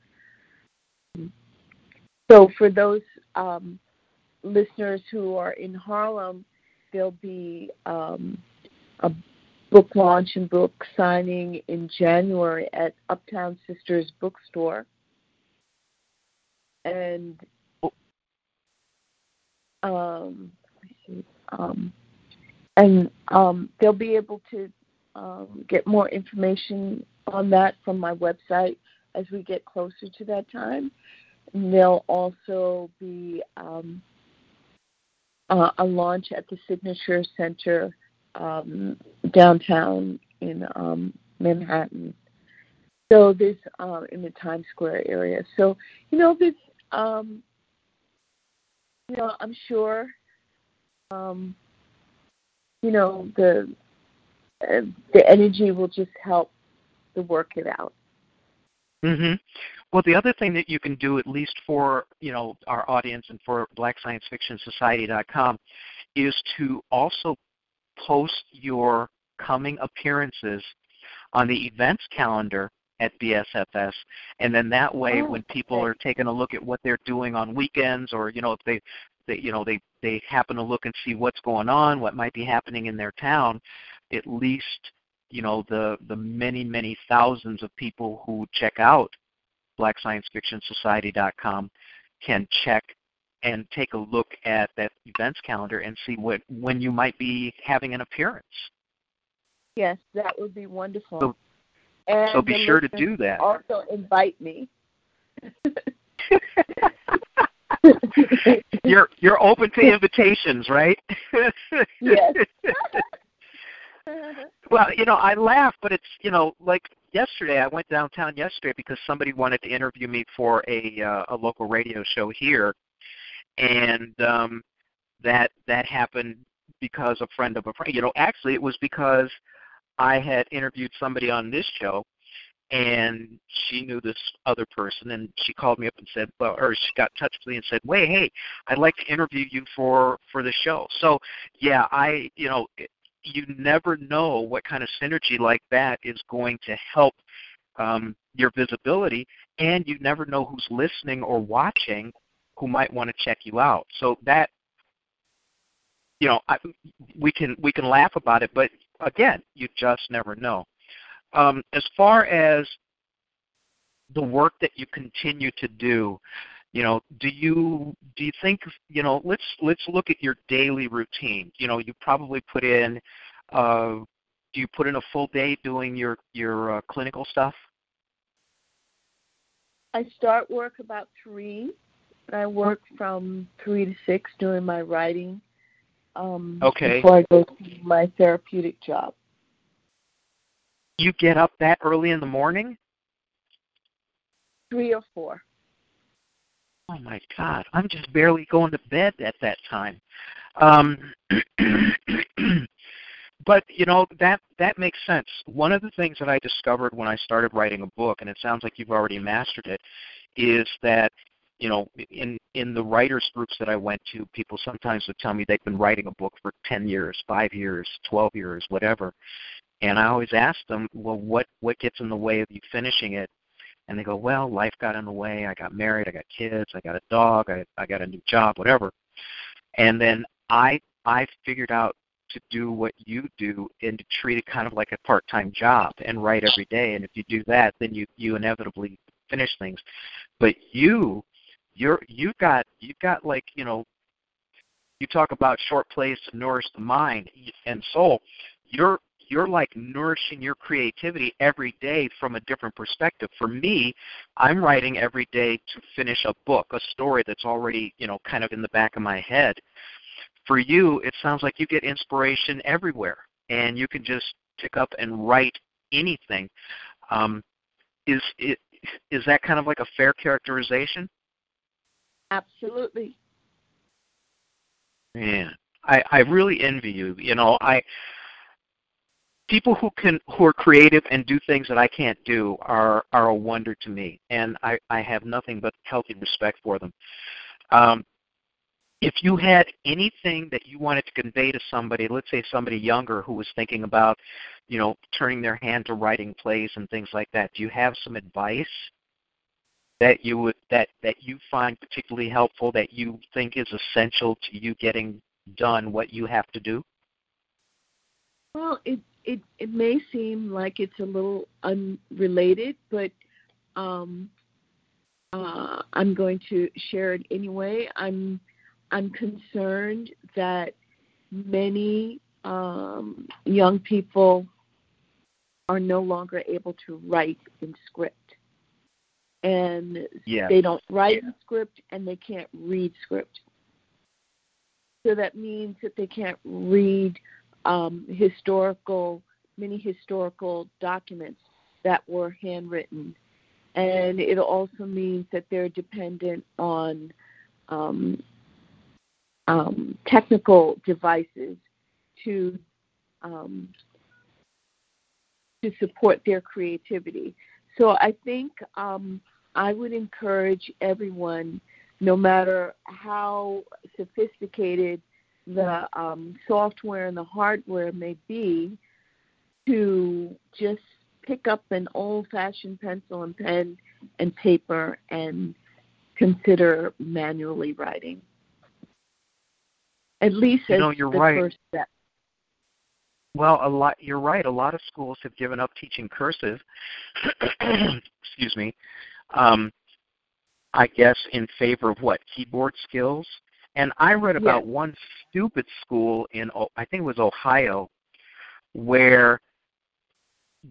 So for those um, listeners who are in Harlem, there'll be um, a book launch and book signing in January at Uptown Sisters Bookstore. And um, um, and um, they'll be able to um, get more information on that from my website as we get closer to that time. And there'll also be um, uh, a launch at the Signature Center um, downtown in Manhattan. So this uh, in the Times Square area. So you know this. Um, you know, I'm sure. Um, you know the uh, the energy will just help to work it out.
hmm Well, the other thing that you can do, at least for you know our audience and for BlackScienceFictionSociety.com, is to also post your coming appearances on the events calendar at BSFS, and then that way,
Oh,
when people
okay.
are taking a look at what they're doing on weekends, or you know if they, they you know they they happen to look and see what's going on, what might be happening in their town, at least you know the the many many thousands of people who check out blacksciencefictionsociety.com can check and take a look at that events calendar and see what when you might be having an appearance.
Yes, that would be wonderful.
So-
and
so be sure to do that.
Also invite me. [laughs]
you're you're open to invitations, right?
Yes. [laughs] [laughs]
well, you know, I laugh, but it's you know, like yesterday, I went downtown yesterday because somebody wanted to interview me for a uh, a local radio show here, and um, that that happened because a friend of a friend. You know, actually, it was because I had interviewed somebody on this show, and she knew this other person and she called me up and said well or she got in touch with me and said wait hey i'd like to interview you for for the show. So yeah i you know you never know what kind of synergy like that is going to help um, your visibility and you never know who's listening or watching who might want to check you out. So that you know I, we can we can laugh about it but again you just never know um, as far as the work that you continue to do, you know, do you do you think you know? Let's let's look at your daily routine. You know, you probably put in. Uh, do you put in a full day doing your your uh, clinical stuff?
I start work about three. I work from three to six doing my writing. Um,
okay.
Before I go to my therapeutic job.
You get up that early in the morning?
Three or four.
Oh my God! I'm just barely going to bed at that time. Um, [clears throat] but you know that that makes sense. One of the things that I discovered when I started writing a book, and it sounds like you've already mastered it, is that you know in in the writers groups that I went to, people sometimes would tell me they've been writing a book for 10 years, 5 years, 12 years, whatever. And I always ask them, well, what what gets in the way of you finishing it? And they go, well, life got in the way. I got married. I got kids. I got a dog. I I got a new job. Whatever. And then I I figured out to do what you do and to treat it kind of like a part-time job and write every day. And if you do that, then you you inevitably finish things. But you, you're you've got you've got like you know you talk about short plays to nourish the mind and soul. You're you're like nourishing your creativity every day from a different perspective. For me, I'm writing every day to finish a book, a story that's already, you know, kind of in the back of my head. For you, it sounds like you get inspiration everywhere and you can just pick up and write anything. Um, is it is that kind of like a fair characterization?
Absolutely.
Man, I I really envy you. You know, I people who can who are creative and do things that I can't do are are a wonder to me, and I I have nothing but healthy respect for them. Um, if you had anything that you wanted to convey to somebody, let's say somebody younger who was thinking about, you know, turning their hand to writing plays and things like that, do you have some advice that you would that that you find particularly helpful that you think is essential to you getting done what you have to do?
Well, it it it may seem like it's a little unrelated, but um, uh, I'm going to share it anyway. I'm I'm concerned that many um, young people are no longer able to write in script, and
yeah.
they don't write yeah. script and they can't read script. So that means that they can't read um, historical, many historical documents that were handwritten. And it also means that they're dependent on um, um, technical devices to um, to support their creativity. So I think um, I would encourage everyone, no matter how sophisticated the um, software and the hardware may be to just pick up an old fashioned pencil and pen and paper and consider manually writing. At least
you
as
know, you're
the
right.
first step.
Well, a lot. You're right. A lot of schools have given up teaching cursive. [coughs] excuse me. Um, I guess in favor of what keyboard skills and I read about
yes.
one stupid school in I think it was Ohio where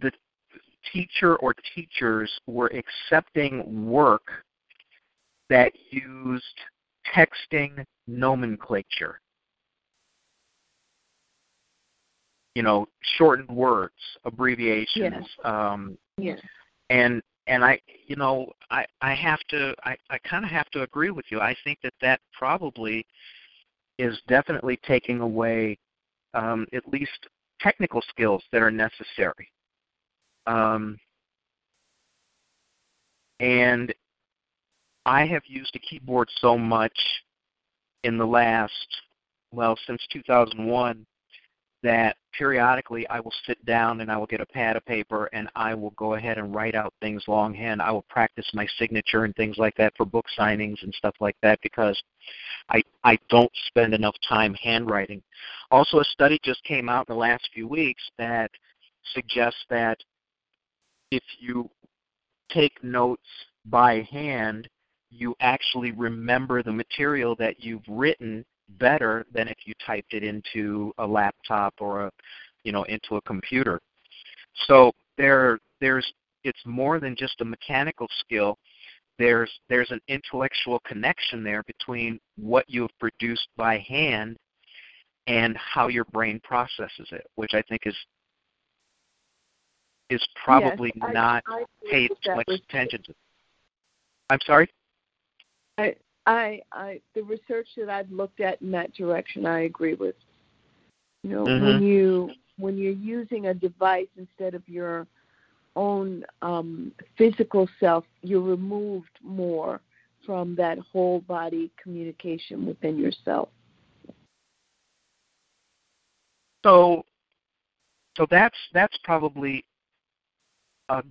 the teacher or teachers were accepting work that used texting nomenclature. You know, shortened words, abbreviations.
Yes.
Um,
yes.
And and I, you know, I I have to I I kind of have to agree with you. I think that that probably is definitely taking away um, at least technical skills that are necessary. Um, And I have used a keyboard so much in the last, well, since 2001, that periodically I will sit down and I will get a pad of paper and I will go ahead and write out things longhand. I will practice my signature and things like that for book signings and stuff like that because I I don't spend enough time handwriting. Also, a study just came out in the last few weeks that suggests that if you take notes by hand, you actually remember the material that you've written better than if you typed it into a laptop or a you know into a computer. So there there's it's more than just a mechanical skill. There's there's an intellectual connection there between what you have produced by hand and how your brain processes it, which I think is is probably
yes,
not
I, I
paid too much attention to. I'm sorry.
I, I, I, the research that I've looked at in that direction, I agree with. You know,
mm-hmm.
when you when you're using a device instead of your own um, physical self, you're removed more from that whole body communication within yourself.
So, so that's that's probably a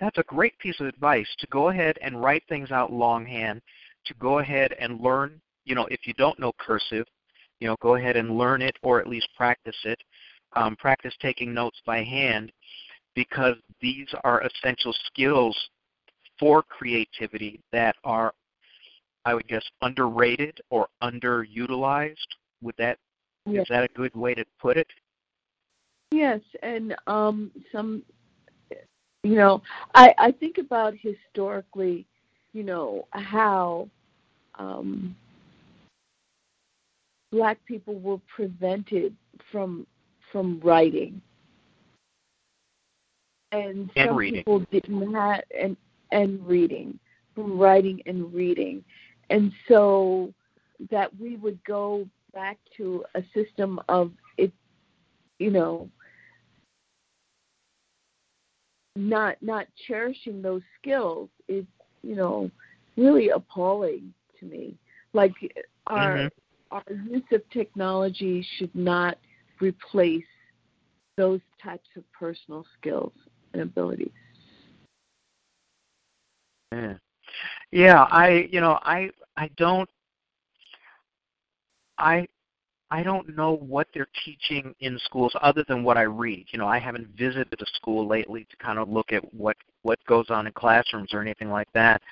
that's a great piece of advice to go ahead and write things out longhand to go ahead and learn, you know, if you don't know cursive, you know, go ahead and learn it or at least practice it. Um, practice taking notes by hand because these are essential skills for creativity that are, I would guess, underrated or underutilized. Would that yes. is that a good way to put it?
Yes, and um, some, you know, I I think about historically you know how um, black people were prevented from from writing and,
and
some
reading.
people didn't and and reading from writing and reading and so that we would go back to a system of it you know not not cherishing those skills is you know, really appalling to me. Like our mm-hmm. our use of technology should not replace those types of personal skills and abilities.
Yeah. Yeah, I you know, I I don't I I don't know what they're teaching in schools other than what I read. You know, I haven't visited a school lately to kind of look at what what goes on in classrooms or anything like that.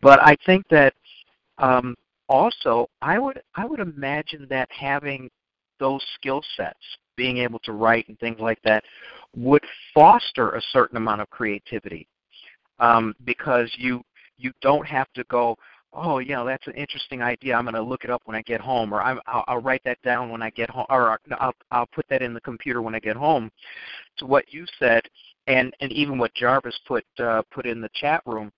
But I think that um, also I would I would imagine that having those skill sets, being able to write and things like that, would foster a certain amount of creativity um, because you you don't have to go oh yeah that's an interesting idea. I'm going to look it up when i get home or I'm, I'll, I'll write that down when i get home or I'll, I'll put that in the computer when i get home to what you said and and even what jarvis put uh, put in the chat room.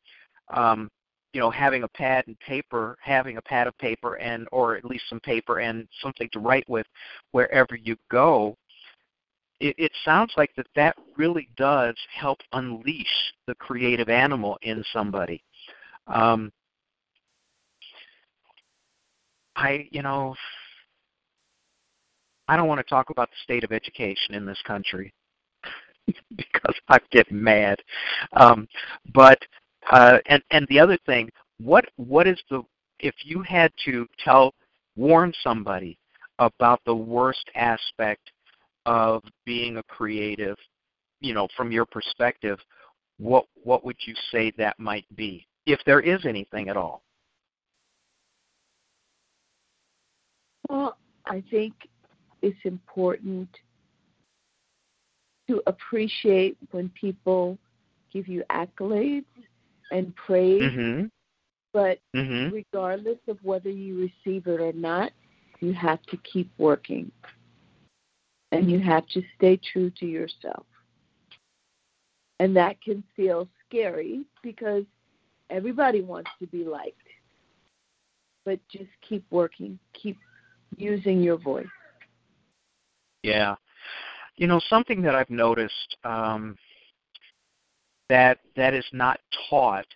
Um, you know having a pad and paper having a pad of paper and or at least some paper and something to write with wherever you go it, it sounds like that that really does help unleash the creative animal in somebody. Um, I, you know, I don't want to talk about the state of education in this country [laughs] because I get mad. Um, but uh, and and the other thing, what what is the if you had to tell warn somebody about the worst aspect of being a creative, you know, from your perspective, what what would you say that might be, if there is anything at all?
Well, I think it's important to appreciate when people give you accolades and praise.
Mm-hmm.
But
mm-hmm.
regardless of whether you receive it or not, you have to keep working. And you have to stay true to yourself. And that can feel scary because everybody wants to be liked. But just keep working, keep using your voice.
Yeah. You know, something that I've noticed um, that that is not taught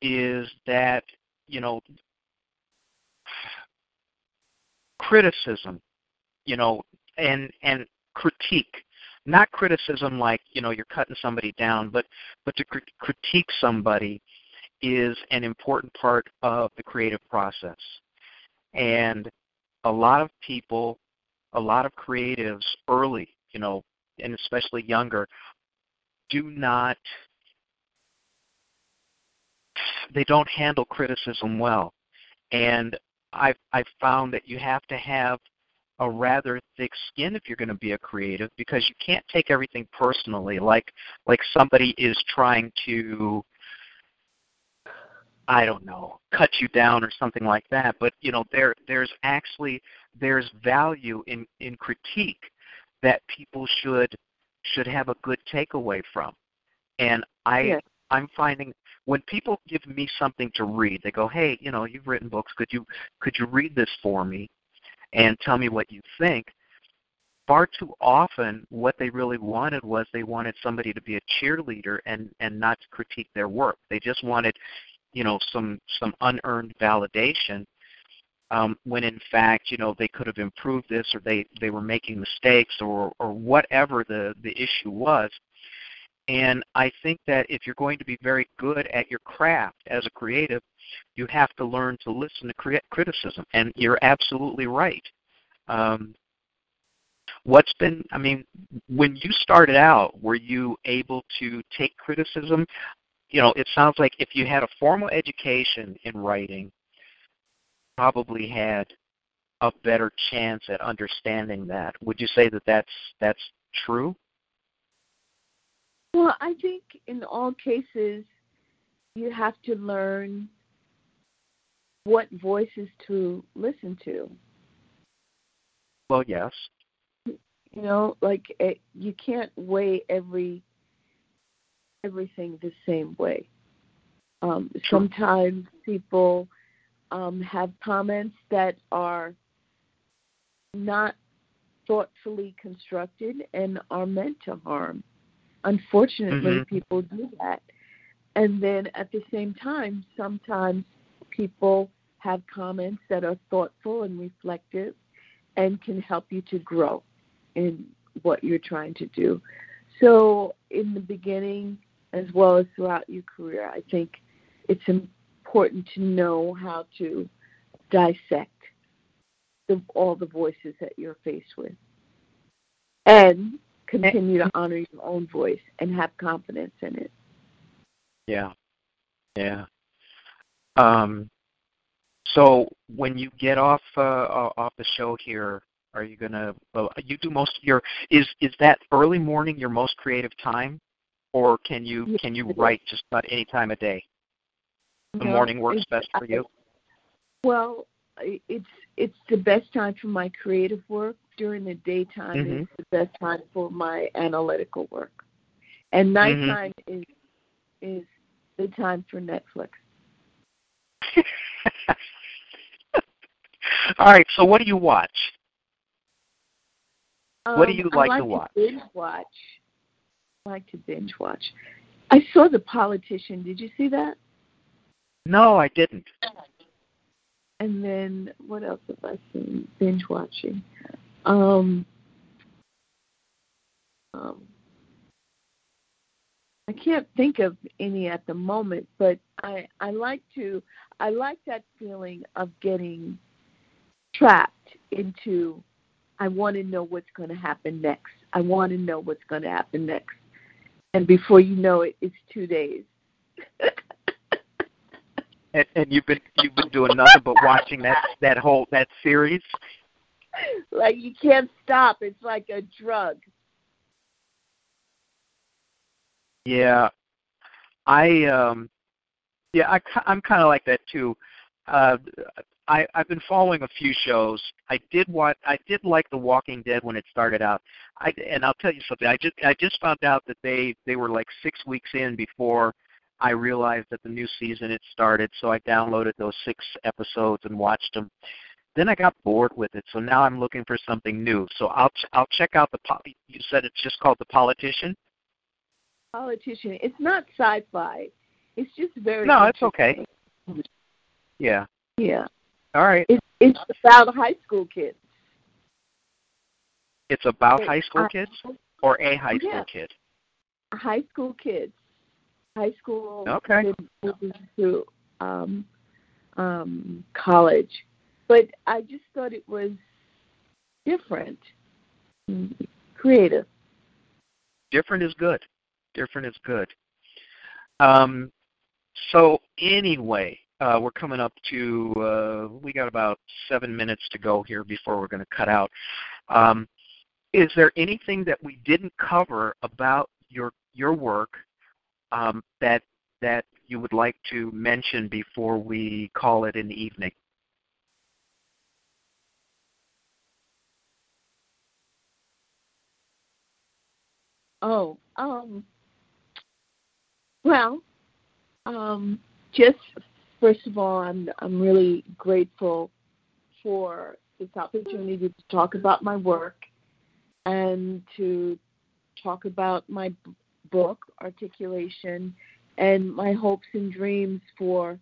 is that you know criticism, you know, and and critique, not criticism like you know you're cutting somebody down, but but to cr- critique somebody is an important part of the creative process. And a lot of people, a lot of creatives early, you know, and especially younger, do not they don't handle criticism well. And I've I've found that you have to have a rather thick skin if you're going to be a creative because you can't take everything personally like like somebody is trying to I don't know, cut you down or something like that. But you know, there there's actually there's value in in critique that people should should have a good takeaway from. And I
Yes.
I'm finding when people give me something to read, they go, "Hey, you know, you've written books. Could you could you read this for me and tell me what you think?" Far too often, what they really wanted was they wanted somebody to be a cheerleader and and not to critique their work. They just wanted, you know, some some unearned validation. Um, when in fact, you know, they could have improved this, or they they were making mistakes, or or whatever the the issue was. And I think that if you're going to be very good at your craft as a creative, you have to learn to listen to cri- criticism. And you're absolutely right. Um, what's been, I mean, when you started out, were you able to take criticism? You know, it sounds like if you had a formal education in writing, probably had a better chance at understanding that. Would you say that that's that's true?
Well, I think in all cases, you have to learn what voices to listen to.
Well, yes.
You know, like it, you can't weigh every everything the same way. Um,
Sure.
sometimes people um, have comments that are not thoughtfully constructed and are meant to harm. Unfortunately,
Mhm.
people do that. And then at the same time, sometimes people have comments that are thoughtful and reflective and can help you to grow in what you're trying to do. So, in the beginning, as well as throughout your career, I think it's important to know how to dissect the, all the voices that you're faced with and continue to honor your own voice and have confidence in it.
Yeah. Yeah. Um, so when you get off uh, off the show here, are you gonna? Well, you do most of your. Is is that early morning your most creative time, or can you can you write just about any time of day? The
No,
morning works best for you.
Well, it's it's the best time for my creative work. During the daytime
Mhm.
is the best time for my analytical work, and nighttime is is the time for Netflix. [laughs]
All right. So what do you watch? What do
Um,
you
I
like
like
to watch?
binge watch. I like to binge watch. I saw The Politician. Did you see that?
No, I didn't.
And then what else have I seen? Binge watching. Um, um, I can't think of any at the moment, but I I like to I like that feeling of getting trapped into I want to know what's going to happen next. I want to know what's going to happen next. And before you know it, it's 2 days.
And, and you've been you've been doing nothing but watching that that whole that series.
like you can't stop. It's like a drug.
Yeah, I um, yeah, I I'm kind of like that too. Uh, I I've been following a few shows. I did what I did like The Walking Dead when it started out. I and I'll tell you something. I just I just found out that they they were like six weeks in before I realized that the new season had started. So I downloaded those six episodes and watched them. Then I got bored with it, so now I'm looking for something new. So I'll ch- I'll check out the. Po- you said it's just called The Politician.
Politician. It's not sci-fi. it's just very.
No, it's okay. Yeah.
Yeah.
All right.
It's it's about high school kids.
It's about
It-
high school
I-
kids or a high school
Yeah.
kid.
High school kids. High school
Okay.
kids to um, um, college, but I just thought it was different, creative.
Different is good. Different is good. Um, so anyway, uh, we're coming up to uh, we got about seven minutes to go here before we're going to cut out. Um, is there anything that we didn't cover about your your work um, that that you would like to mention before we call it an evening?
Oh, um, well, um, just first of all, I'm I'm really grateful for this opportunity to talk about my work and to talk about my book, Articulation, and my hopes and dreams for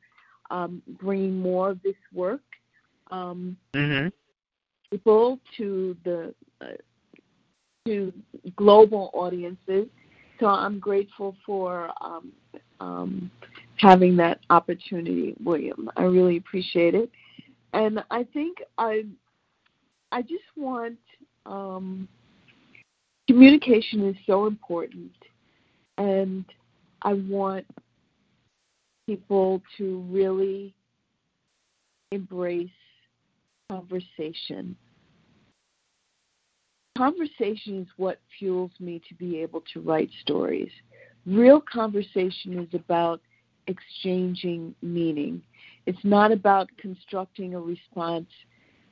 um, bringing more of this work um,
Mm-hmm.
people to the uh, to global audiences. So I'm grateful for um, um, having that opportunity, William. I really appreciate it, and I think I I just want um, communication is so important, and I want people to really embrace conversation. Conversation is what fuels me to be able to write stories. Real conversation is about exchanging meaning. It's not about constructing a response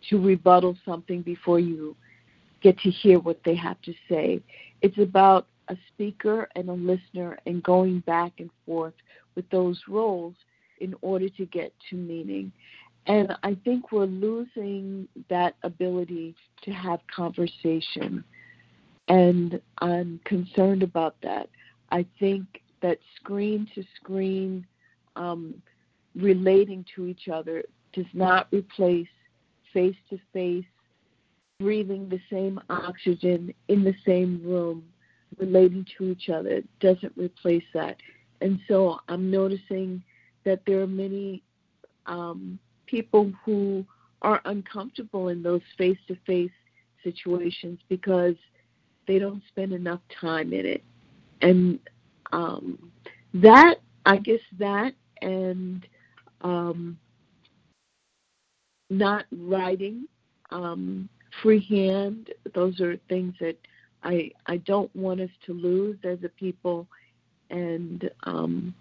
to rebuttal something before you get to hear what they have to say. It's about a speaker and a listener and going back and forth with those roles in order to get to meaning. And I think we're losing that ability to have conversation. And I'm concerned about that. I think that screen to screen um, relating to each other does not replace face to face, breathing the same oxygen in the same room, relating to each other. Doesn't replace that. And so I'm noticing that there are many um, people who are uncomfortable in those face to face situations because they don't spend enough time in it. And um, that, I guess, that and um, not writing um, freehand, those are things that I, I don't want us to lose as a people. And um,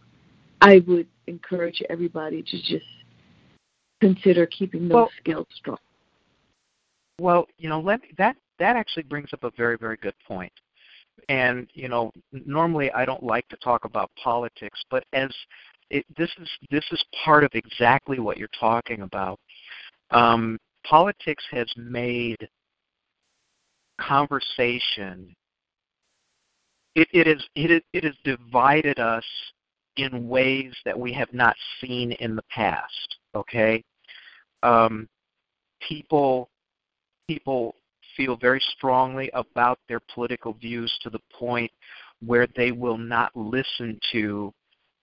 I would encourage everybody to just consider keeping those
Well-
skills strong.
Well, you know, let me, that that actually brings up a very very good point. And you know, normally I don't like to talk about politics, but as it, this is this is part of exactly what you're talking about. Um, politics has made conversation. It, it is it it has divided us in ways that we have not seen in the past. Okay, um, people people feel very strongly about their political views to the point where they will not listen to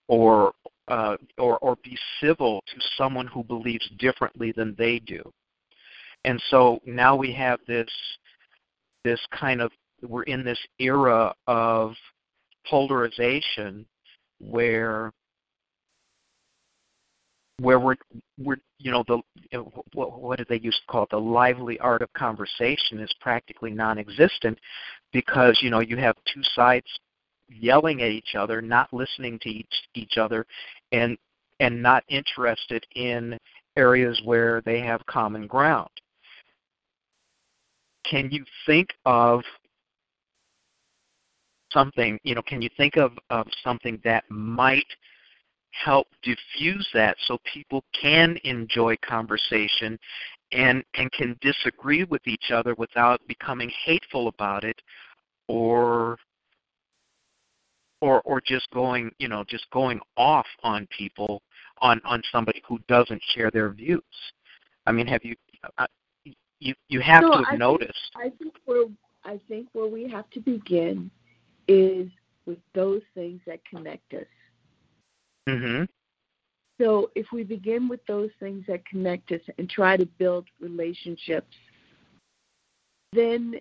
or uh, or or be civil to someone who believes differently than they do. And so now we have this this kind of we're in this era of polarization where where we're we're you know the eh, what, what did they used to call it? The lively art of conversation is practically non-existent because you know you have two sides yelling at each other not listening to each each other and and not interested in areas where they have common ground. Can you think of something you know can you think of, of something that might help diffuse that so people can enjoy conversation and and can disagree with each other without becoming hateful about it or or or just going you know just going off on people on on somebody who doesn't share their views. I mean, have you uh, you you have
No,
to
I
have
think-
noticed?
I think where I think where we have to begin is with those things that connect us.
Hmm
So if we begin with those things that connect us and try to build relationships, then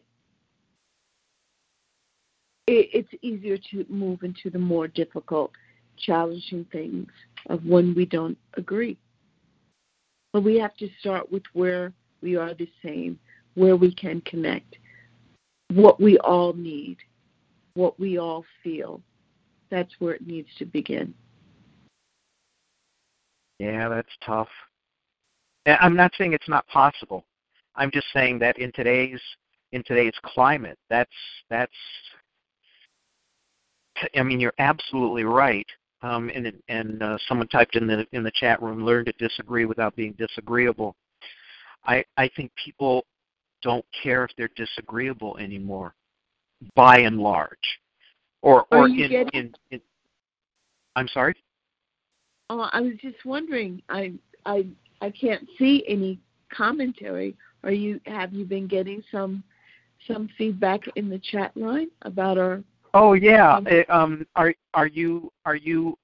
it, it's easier to move into the more difficult, challenging things of when we don't agree. But we have to start with where we are the same, where we can connect, what we all need, what we all feel. That's where it needs to begin.
Yeah, that's tough. I'm not saying it's not possible. I'm just saying that in today's in today's climate, that's that's. I mean, you're absolutely right. Um, and and uh, someone typed in the in the chat room, "Learn to disagree without being disagreeable." I I think people don't care if they're disagreeable anymore, by and large, or or in,
getting-
in in. I'm sorry.
Oh, I was just wondering. I I I can't see any commentary. Are you have you been getting some some feedback in the chat line about our?
Oh yeah.
Um,
Um, are are you are you?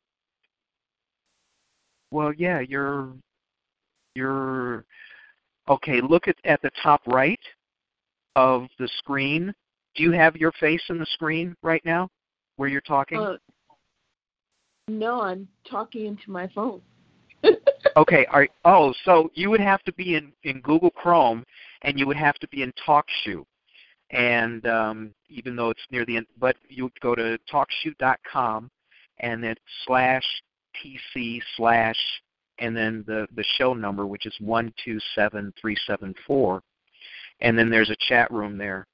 Well, yeah. You're you're okay. Look at at the top right of the screen. Do you have your face in the screen right now, where you're talking?
Uh, no, I'm talking into my phone. [laughs]
okay. Are oh, so you would have to be in in Google Chrome, and you would have to be in TalkShoe. And um, even though it's near the end, but you would go to TalkShoe.com, and then slash TC slash, and then the the show number, which is one two seven three seven four, and then there's a chat room there.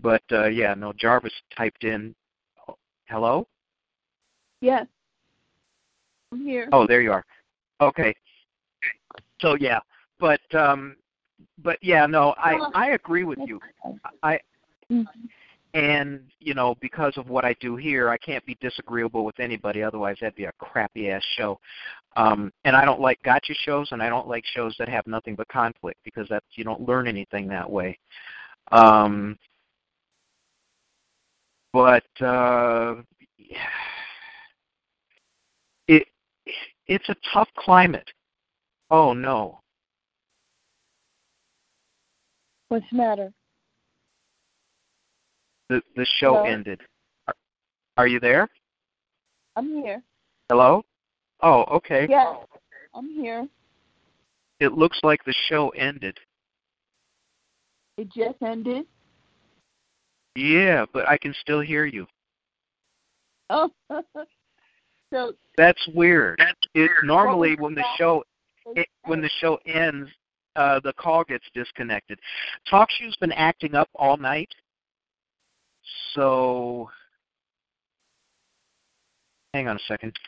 But uh, yeah, no, Jarvis typed in, hello.
Yes, I'm here.
Oh, there you are. Okay. So yeah, but um, but yeah, no, I I agree with you. I
Mhm.
and you know because of what I do here, I can't be disagreeable with anybody. Otherwise, that'd be a crappy ass show. Um, and I don't like gotcha shows, and I don't like shows that have nothing but conflict because that's you don't learn anything that way. Um, but uh, it it's a tough climate. Oh no.
What's the matter?
The the show
Hello?
ended. Are, are you there?
I'm here.
Hello? Oh, okay.
Yes, I'm here.
It looks like the show ended.
It just ended.
Yeah, but I can still hear you.
Oh, [laughs] so
That's weird. It normally when the
that?
show it, when the show ends, uh, the call gets disconnected. TalkShoe's been acting up all night, so hang on a second.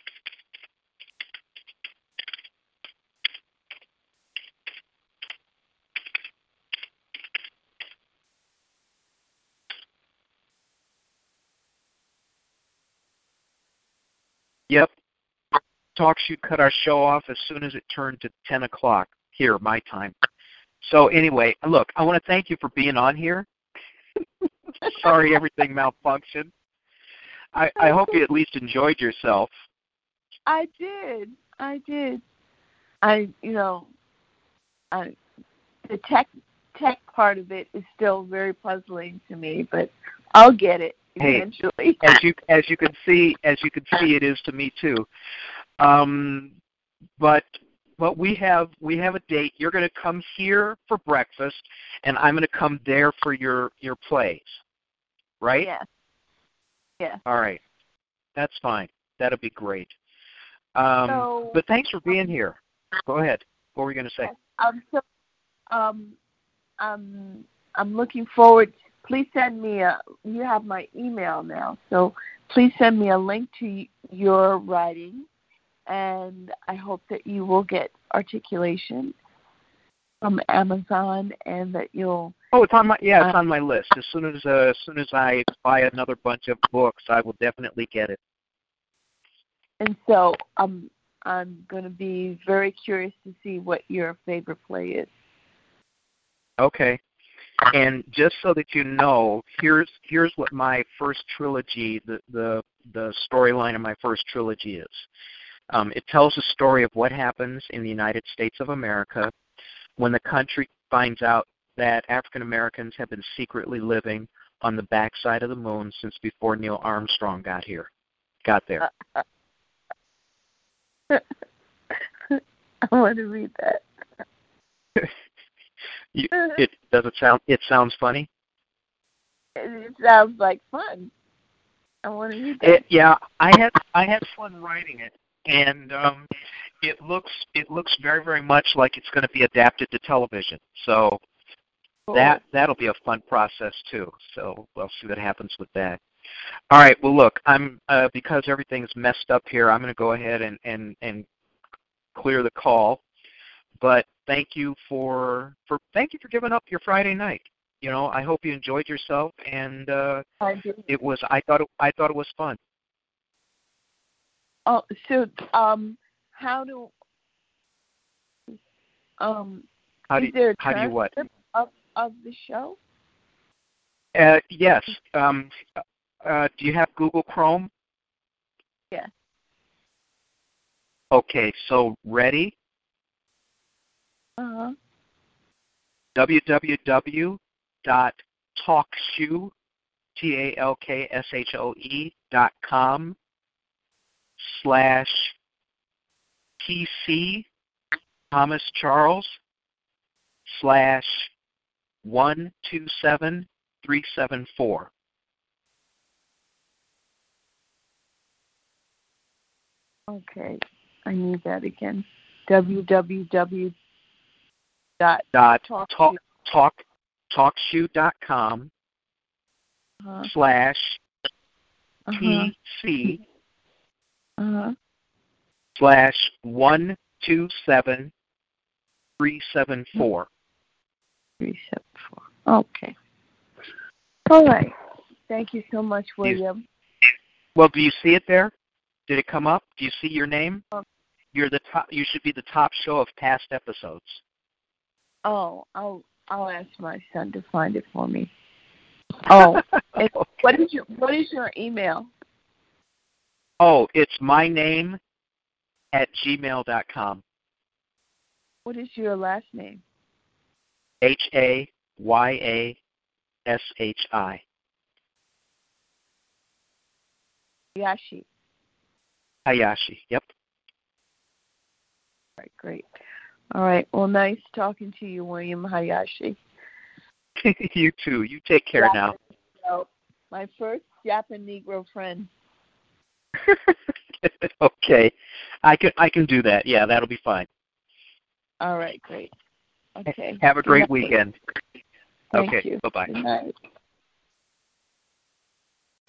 Yep. TalkShoe cut our show off as soon as it turned to 10 o'clock here, my time. So anyway, look, I want to thank you for being on here. [laughs] Sorry everything malfunctioned. I, I hope you at least enjoyed yourself.
I did. I did. I, you know, I, the tech tech part of it is still very puzzling to me, but I'll get it
Hey,
eventually.
As you as you can see, as you can see, it is to me too. Um, but but we have we have a date. You're going to come here for breakfast, and I'm going to come there for your your plays, right?
Yes. Yes.
All right, that's fine. That'll be great. Um,
So-
but thanks for being here. Go ahead. What were you going to say?
Um, so, um, um, I'm looking forward. Please send me a. You have my email now, so please send me a link to y- your writing, and I hope that you will get articulation from Amazon, and that you'll.
Oh, it's on my yeah, it's
Uh,
on my list. As soon as uh, as soon as I buy another bunch of books, I will definitely get it.
and so um, I'm going to be very curious to see what your favorite play is.
Okay. And just so that you know, here's here's what my first trilogy, the the the storyline of my first trilogy is. Um, it tells a story of what happens in the United States of America when the country finds out that African Americans have been secretly living on the backside of the moon since before Neil Armstrong got here, got there. [laughs]
I want to read that. [laughs]
you, it does it sound it sounds funny.
It sounds like fun. I want to read that.
Yeah, I had I had fun writing it, and um, it looks it looks very very much like it's going to be adapted to television. So
Cool.
that that'll be a fun process too. So we'll see what happens with that. All right. Well, look, I'm uh, because everything's messed up here. I'm going to go ahead and and and clear the call. But thank you for for thank you for giving up your Friday night. You know, I hope you enjoyed yourself, and uh,
I
it was I thought it, I thought it was fun.
Oh, so um, how do um
How do
is there
you,
a
how do you what?
of of the show?
Uh, yes. Um, uh, do you have Google Chrome?
Yes.
Okay. So ready?
Uh huh.
www.talkshoe, T-A-L-K-S-H-O-E dot com slash TC Thomas Charles slash one two seven three seven four.
Okay, I need that again. www dot
Dot
Talk
talk talk talkshoe dot com
uh
slash
huh
TC
uh huh
slash one two seven three seven four.
three seven four. Okay. All right. Thank you so much, William.
Well, do you see it there? Did it come up? Do you see your name?
Um,
You're the top. You should be the top show of past episodes.
Oh, I'll I'll ask my son to find it for me. [laughs] Oh, what is your what is your email?
oh, it's my name at gmail dot com.
What is your last name?
H A Y A S H I.
Yashi.
Hayashi. Yep.
All right, great. All right. Well, nice talking to you, William Hayashi. [laughs]
you too. You take care now.
So, my first Japanese Negro friend. [laughs]
okay. I can I can do that. Yeah, that'll be fine.
All right, great. Okay.
Have a great weekend.
Thank
okay.
you.
Bye bye.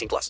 18 plus.